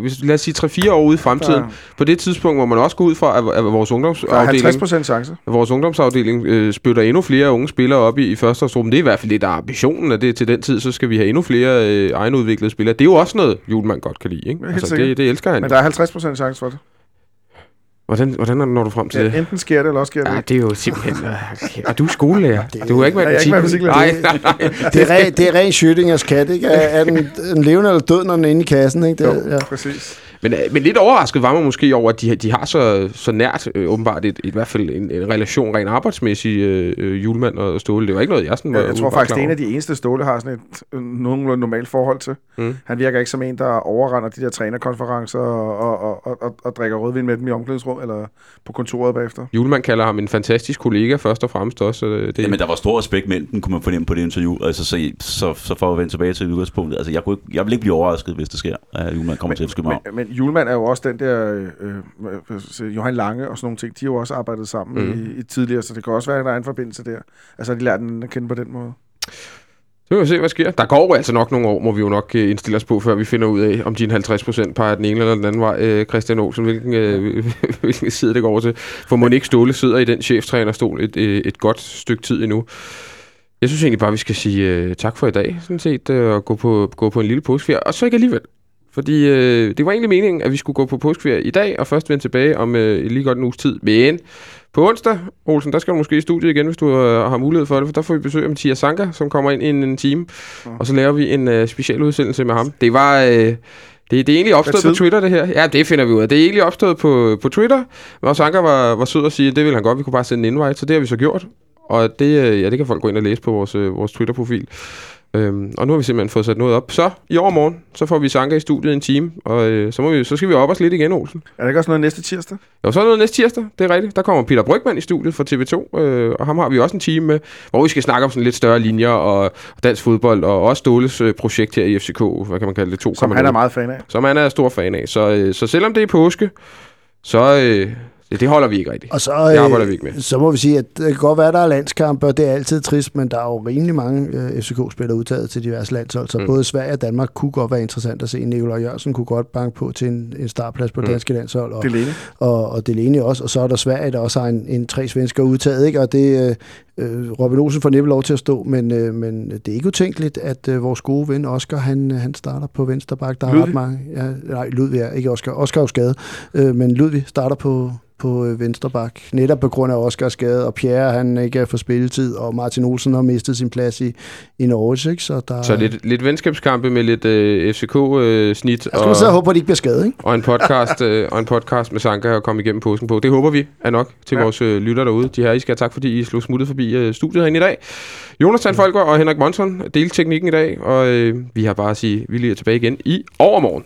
Hvis, lad os sige 3-4 år ude i fremtiden. Der, På det tidspunkt, hvor man også går ud fra, at, at vores ungdomsafdeling, 50 procent chance. at vores ungdomsafdeling øh, spytter endnu flere unge spillere op i, i førsteårsgruppen. Det er i hvert fald det, der er ambitionen, at det til den tid, så skal vi have endnu flere øh, egenudviklede spillere. Det er jo også noget, Julemand godt kan lide. Ikke? Altså, det, det elsker han. Men der er 50 procent chance for det. Hvordan, hvordan er det, når du frem til det? Ja, enten sker det, eller også sker det Ja, ikke. det er jo simpelthen... (laughs) Øh, og du er skolelærer. Du er ikke Nej, jeg ikke matematik. matematiklærer. Nej, nej, nej. Det er, re, det er ren Schrödingers kat, ikke? Er, er den, den levende eller død, når den er inde i kassen, ikke? Det, Jo, ja. præcis. Men, øh, men lidt overrasket var man måske over, at de, de har så, så nært, øh, åbenbart, et, i hvert fald en, en relation rent arbejdsmæssig, øh, øh, Julemand og Ståle. Det var ikke noget, jeg sådan var Jeg, jeg tror faktisk, det er en af de eneste Ståle har sådan et øh, nogenlunde normalt forhold til. Mm. Mm. Han virker ikke som en, der overrender de der trænerkonferencer og, og, og, og, og drikker rødvin med dem i omklædningsrummet. Rum, eller på kontoret bagefter. Julemand kalder ham en fantastisk kollega først og fremmest også. øh, Det, Ja, men der var stor respekt mellem dem, kunne man fornemme på det interview. Altså, så, så, så for at vende tilbage til udgangspunktet. Altså, jeg, kunne ikke, jeg vil ikke blive overrasket, hvis det sker, at Julemand kommer til FC København. Men, men Julemand er jo også den der, øh, Johan Lange og sådan nogle ting, de har jo også arbejdet sammen Mhm. mm. i, i tidligere, så det kan også være, at der er en forbindelse der. Altså, har de lært den at kende på den måde. Vi vil vi se, hvad sker. Der går jo altså nok nogle år, må vi jo nok øh, indstille os på, før vi finder ud af, om din 50% peger den ene eller den anden vej. Øh, Christian Olsen, hvilken, øh, (laughs) hvilken side det går til. For Monique Ståle sidder i den cheftrænerstol et, øh, et godt stykke tid endnu. Jeg synes egentlig bare, vi skal sige øh, tak for i dag, sådan set, øh, og gå på, gå på en lille påskeferie. Og så ikke alligevel. Fordi øh, det var egentlig meningen, at vi skulle gå på påskeferie i dag, og først vende tilbage om øh, lige godt en uges tid. Men på onsdag, Olsen, der skal du måske i studiet igen, hvis du øh, har mulighed for det, for der får vi besøg af Mathias Sanka, som kommer ind i en, en time, og så laver vi en øh, speciel udsendelse med ham. Det var... Øh, det, det er egentlig opstået på Twitter, det her. Ja, det finder vi ud af. Det er egentlig opstået på, på Twitter, og Sanka var, var sød at sige, at det ville han godt, vi kunne bare sende en invite, så det har vi så gjort. Og det, øh, ja, det kan folk gå ind og læse på vores, øh, vores Twitter-profil. Øhm, og nu har vi simpelthen fået sat noget op. Så i overmorgen, så får vi Sanka i studiet en time, og øh, så, må vi, så skal vi op os lidt igen, Olsen. Er der ikke også noget næste tirsdag? Jo, så er der noget næste tirsdag, det er rigtigt. Der kommer Peter Brygman i studiet fra TV2, øh, og ham har vi også en time med, hvor vi skal snakke om sådan lidt større linjer og, dansk fodbold, og også Ståles øh, projekt her i FCK, hvad kan man kalde det, 2,0. Som han er meget fan af. Som han er stor fan af. Så, øh, så selvom det er påske, så øh, det, det holder vi ikke rigtigt. Og så, Det arbejder øh, vi ikke med. så må vi sige, at det kan godt være, at der er landskampe, og det er altid trist, men der er jo rimelig mange øh, FCK-spillere udtaget til diverse landshold, så Mm. både Sverige og Danmark kunne godt være interessant at se. Nikolaj Jørgensen kunne godt banke på til en, en startplads på Mm. danske landshold, og, Det Lene. og, og Delaney også, og så er der Sverige, der også har en, en tre svensker udtaget, ikke? og det øh, Robin Olsen får næppe lov til at stå, men, øh, men det er ikke utænkeligt, at øh, vores gode ven Oscar, han, øh, han starter på venstre bak. Der er Ludvig? ret mange. Ja, nej, Ludvig er ikke Oscar. Oscar er jo skadet, øh, men Ludvig starter på, på øh, venstre bak. Netop på grund af Oscars skade, og Pierre han ikke er for spilletid, og Martin Olsen har mistet sin plads i, i Norwich, ikke? Så, der, Så lidt, lidt venskabskampe med lidt øh, FCK-snit Jeg skal og håbe at de ikke bliver skadet, ikke? og en podcast, øh, og en podcast med Sanka og komme igennem påsken på. Det håber vi er nok til ja. Vores øh, lytter derude. De her, I skal have tak, fordi I slog smuttet forbi øh, studiet herinde i dag. Jonathan Folker og Henrik Monson delte teknikken i dag, og øh, vi har bare at sige, vi lige er tilbage igen i overmorgen.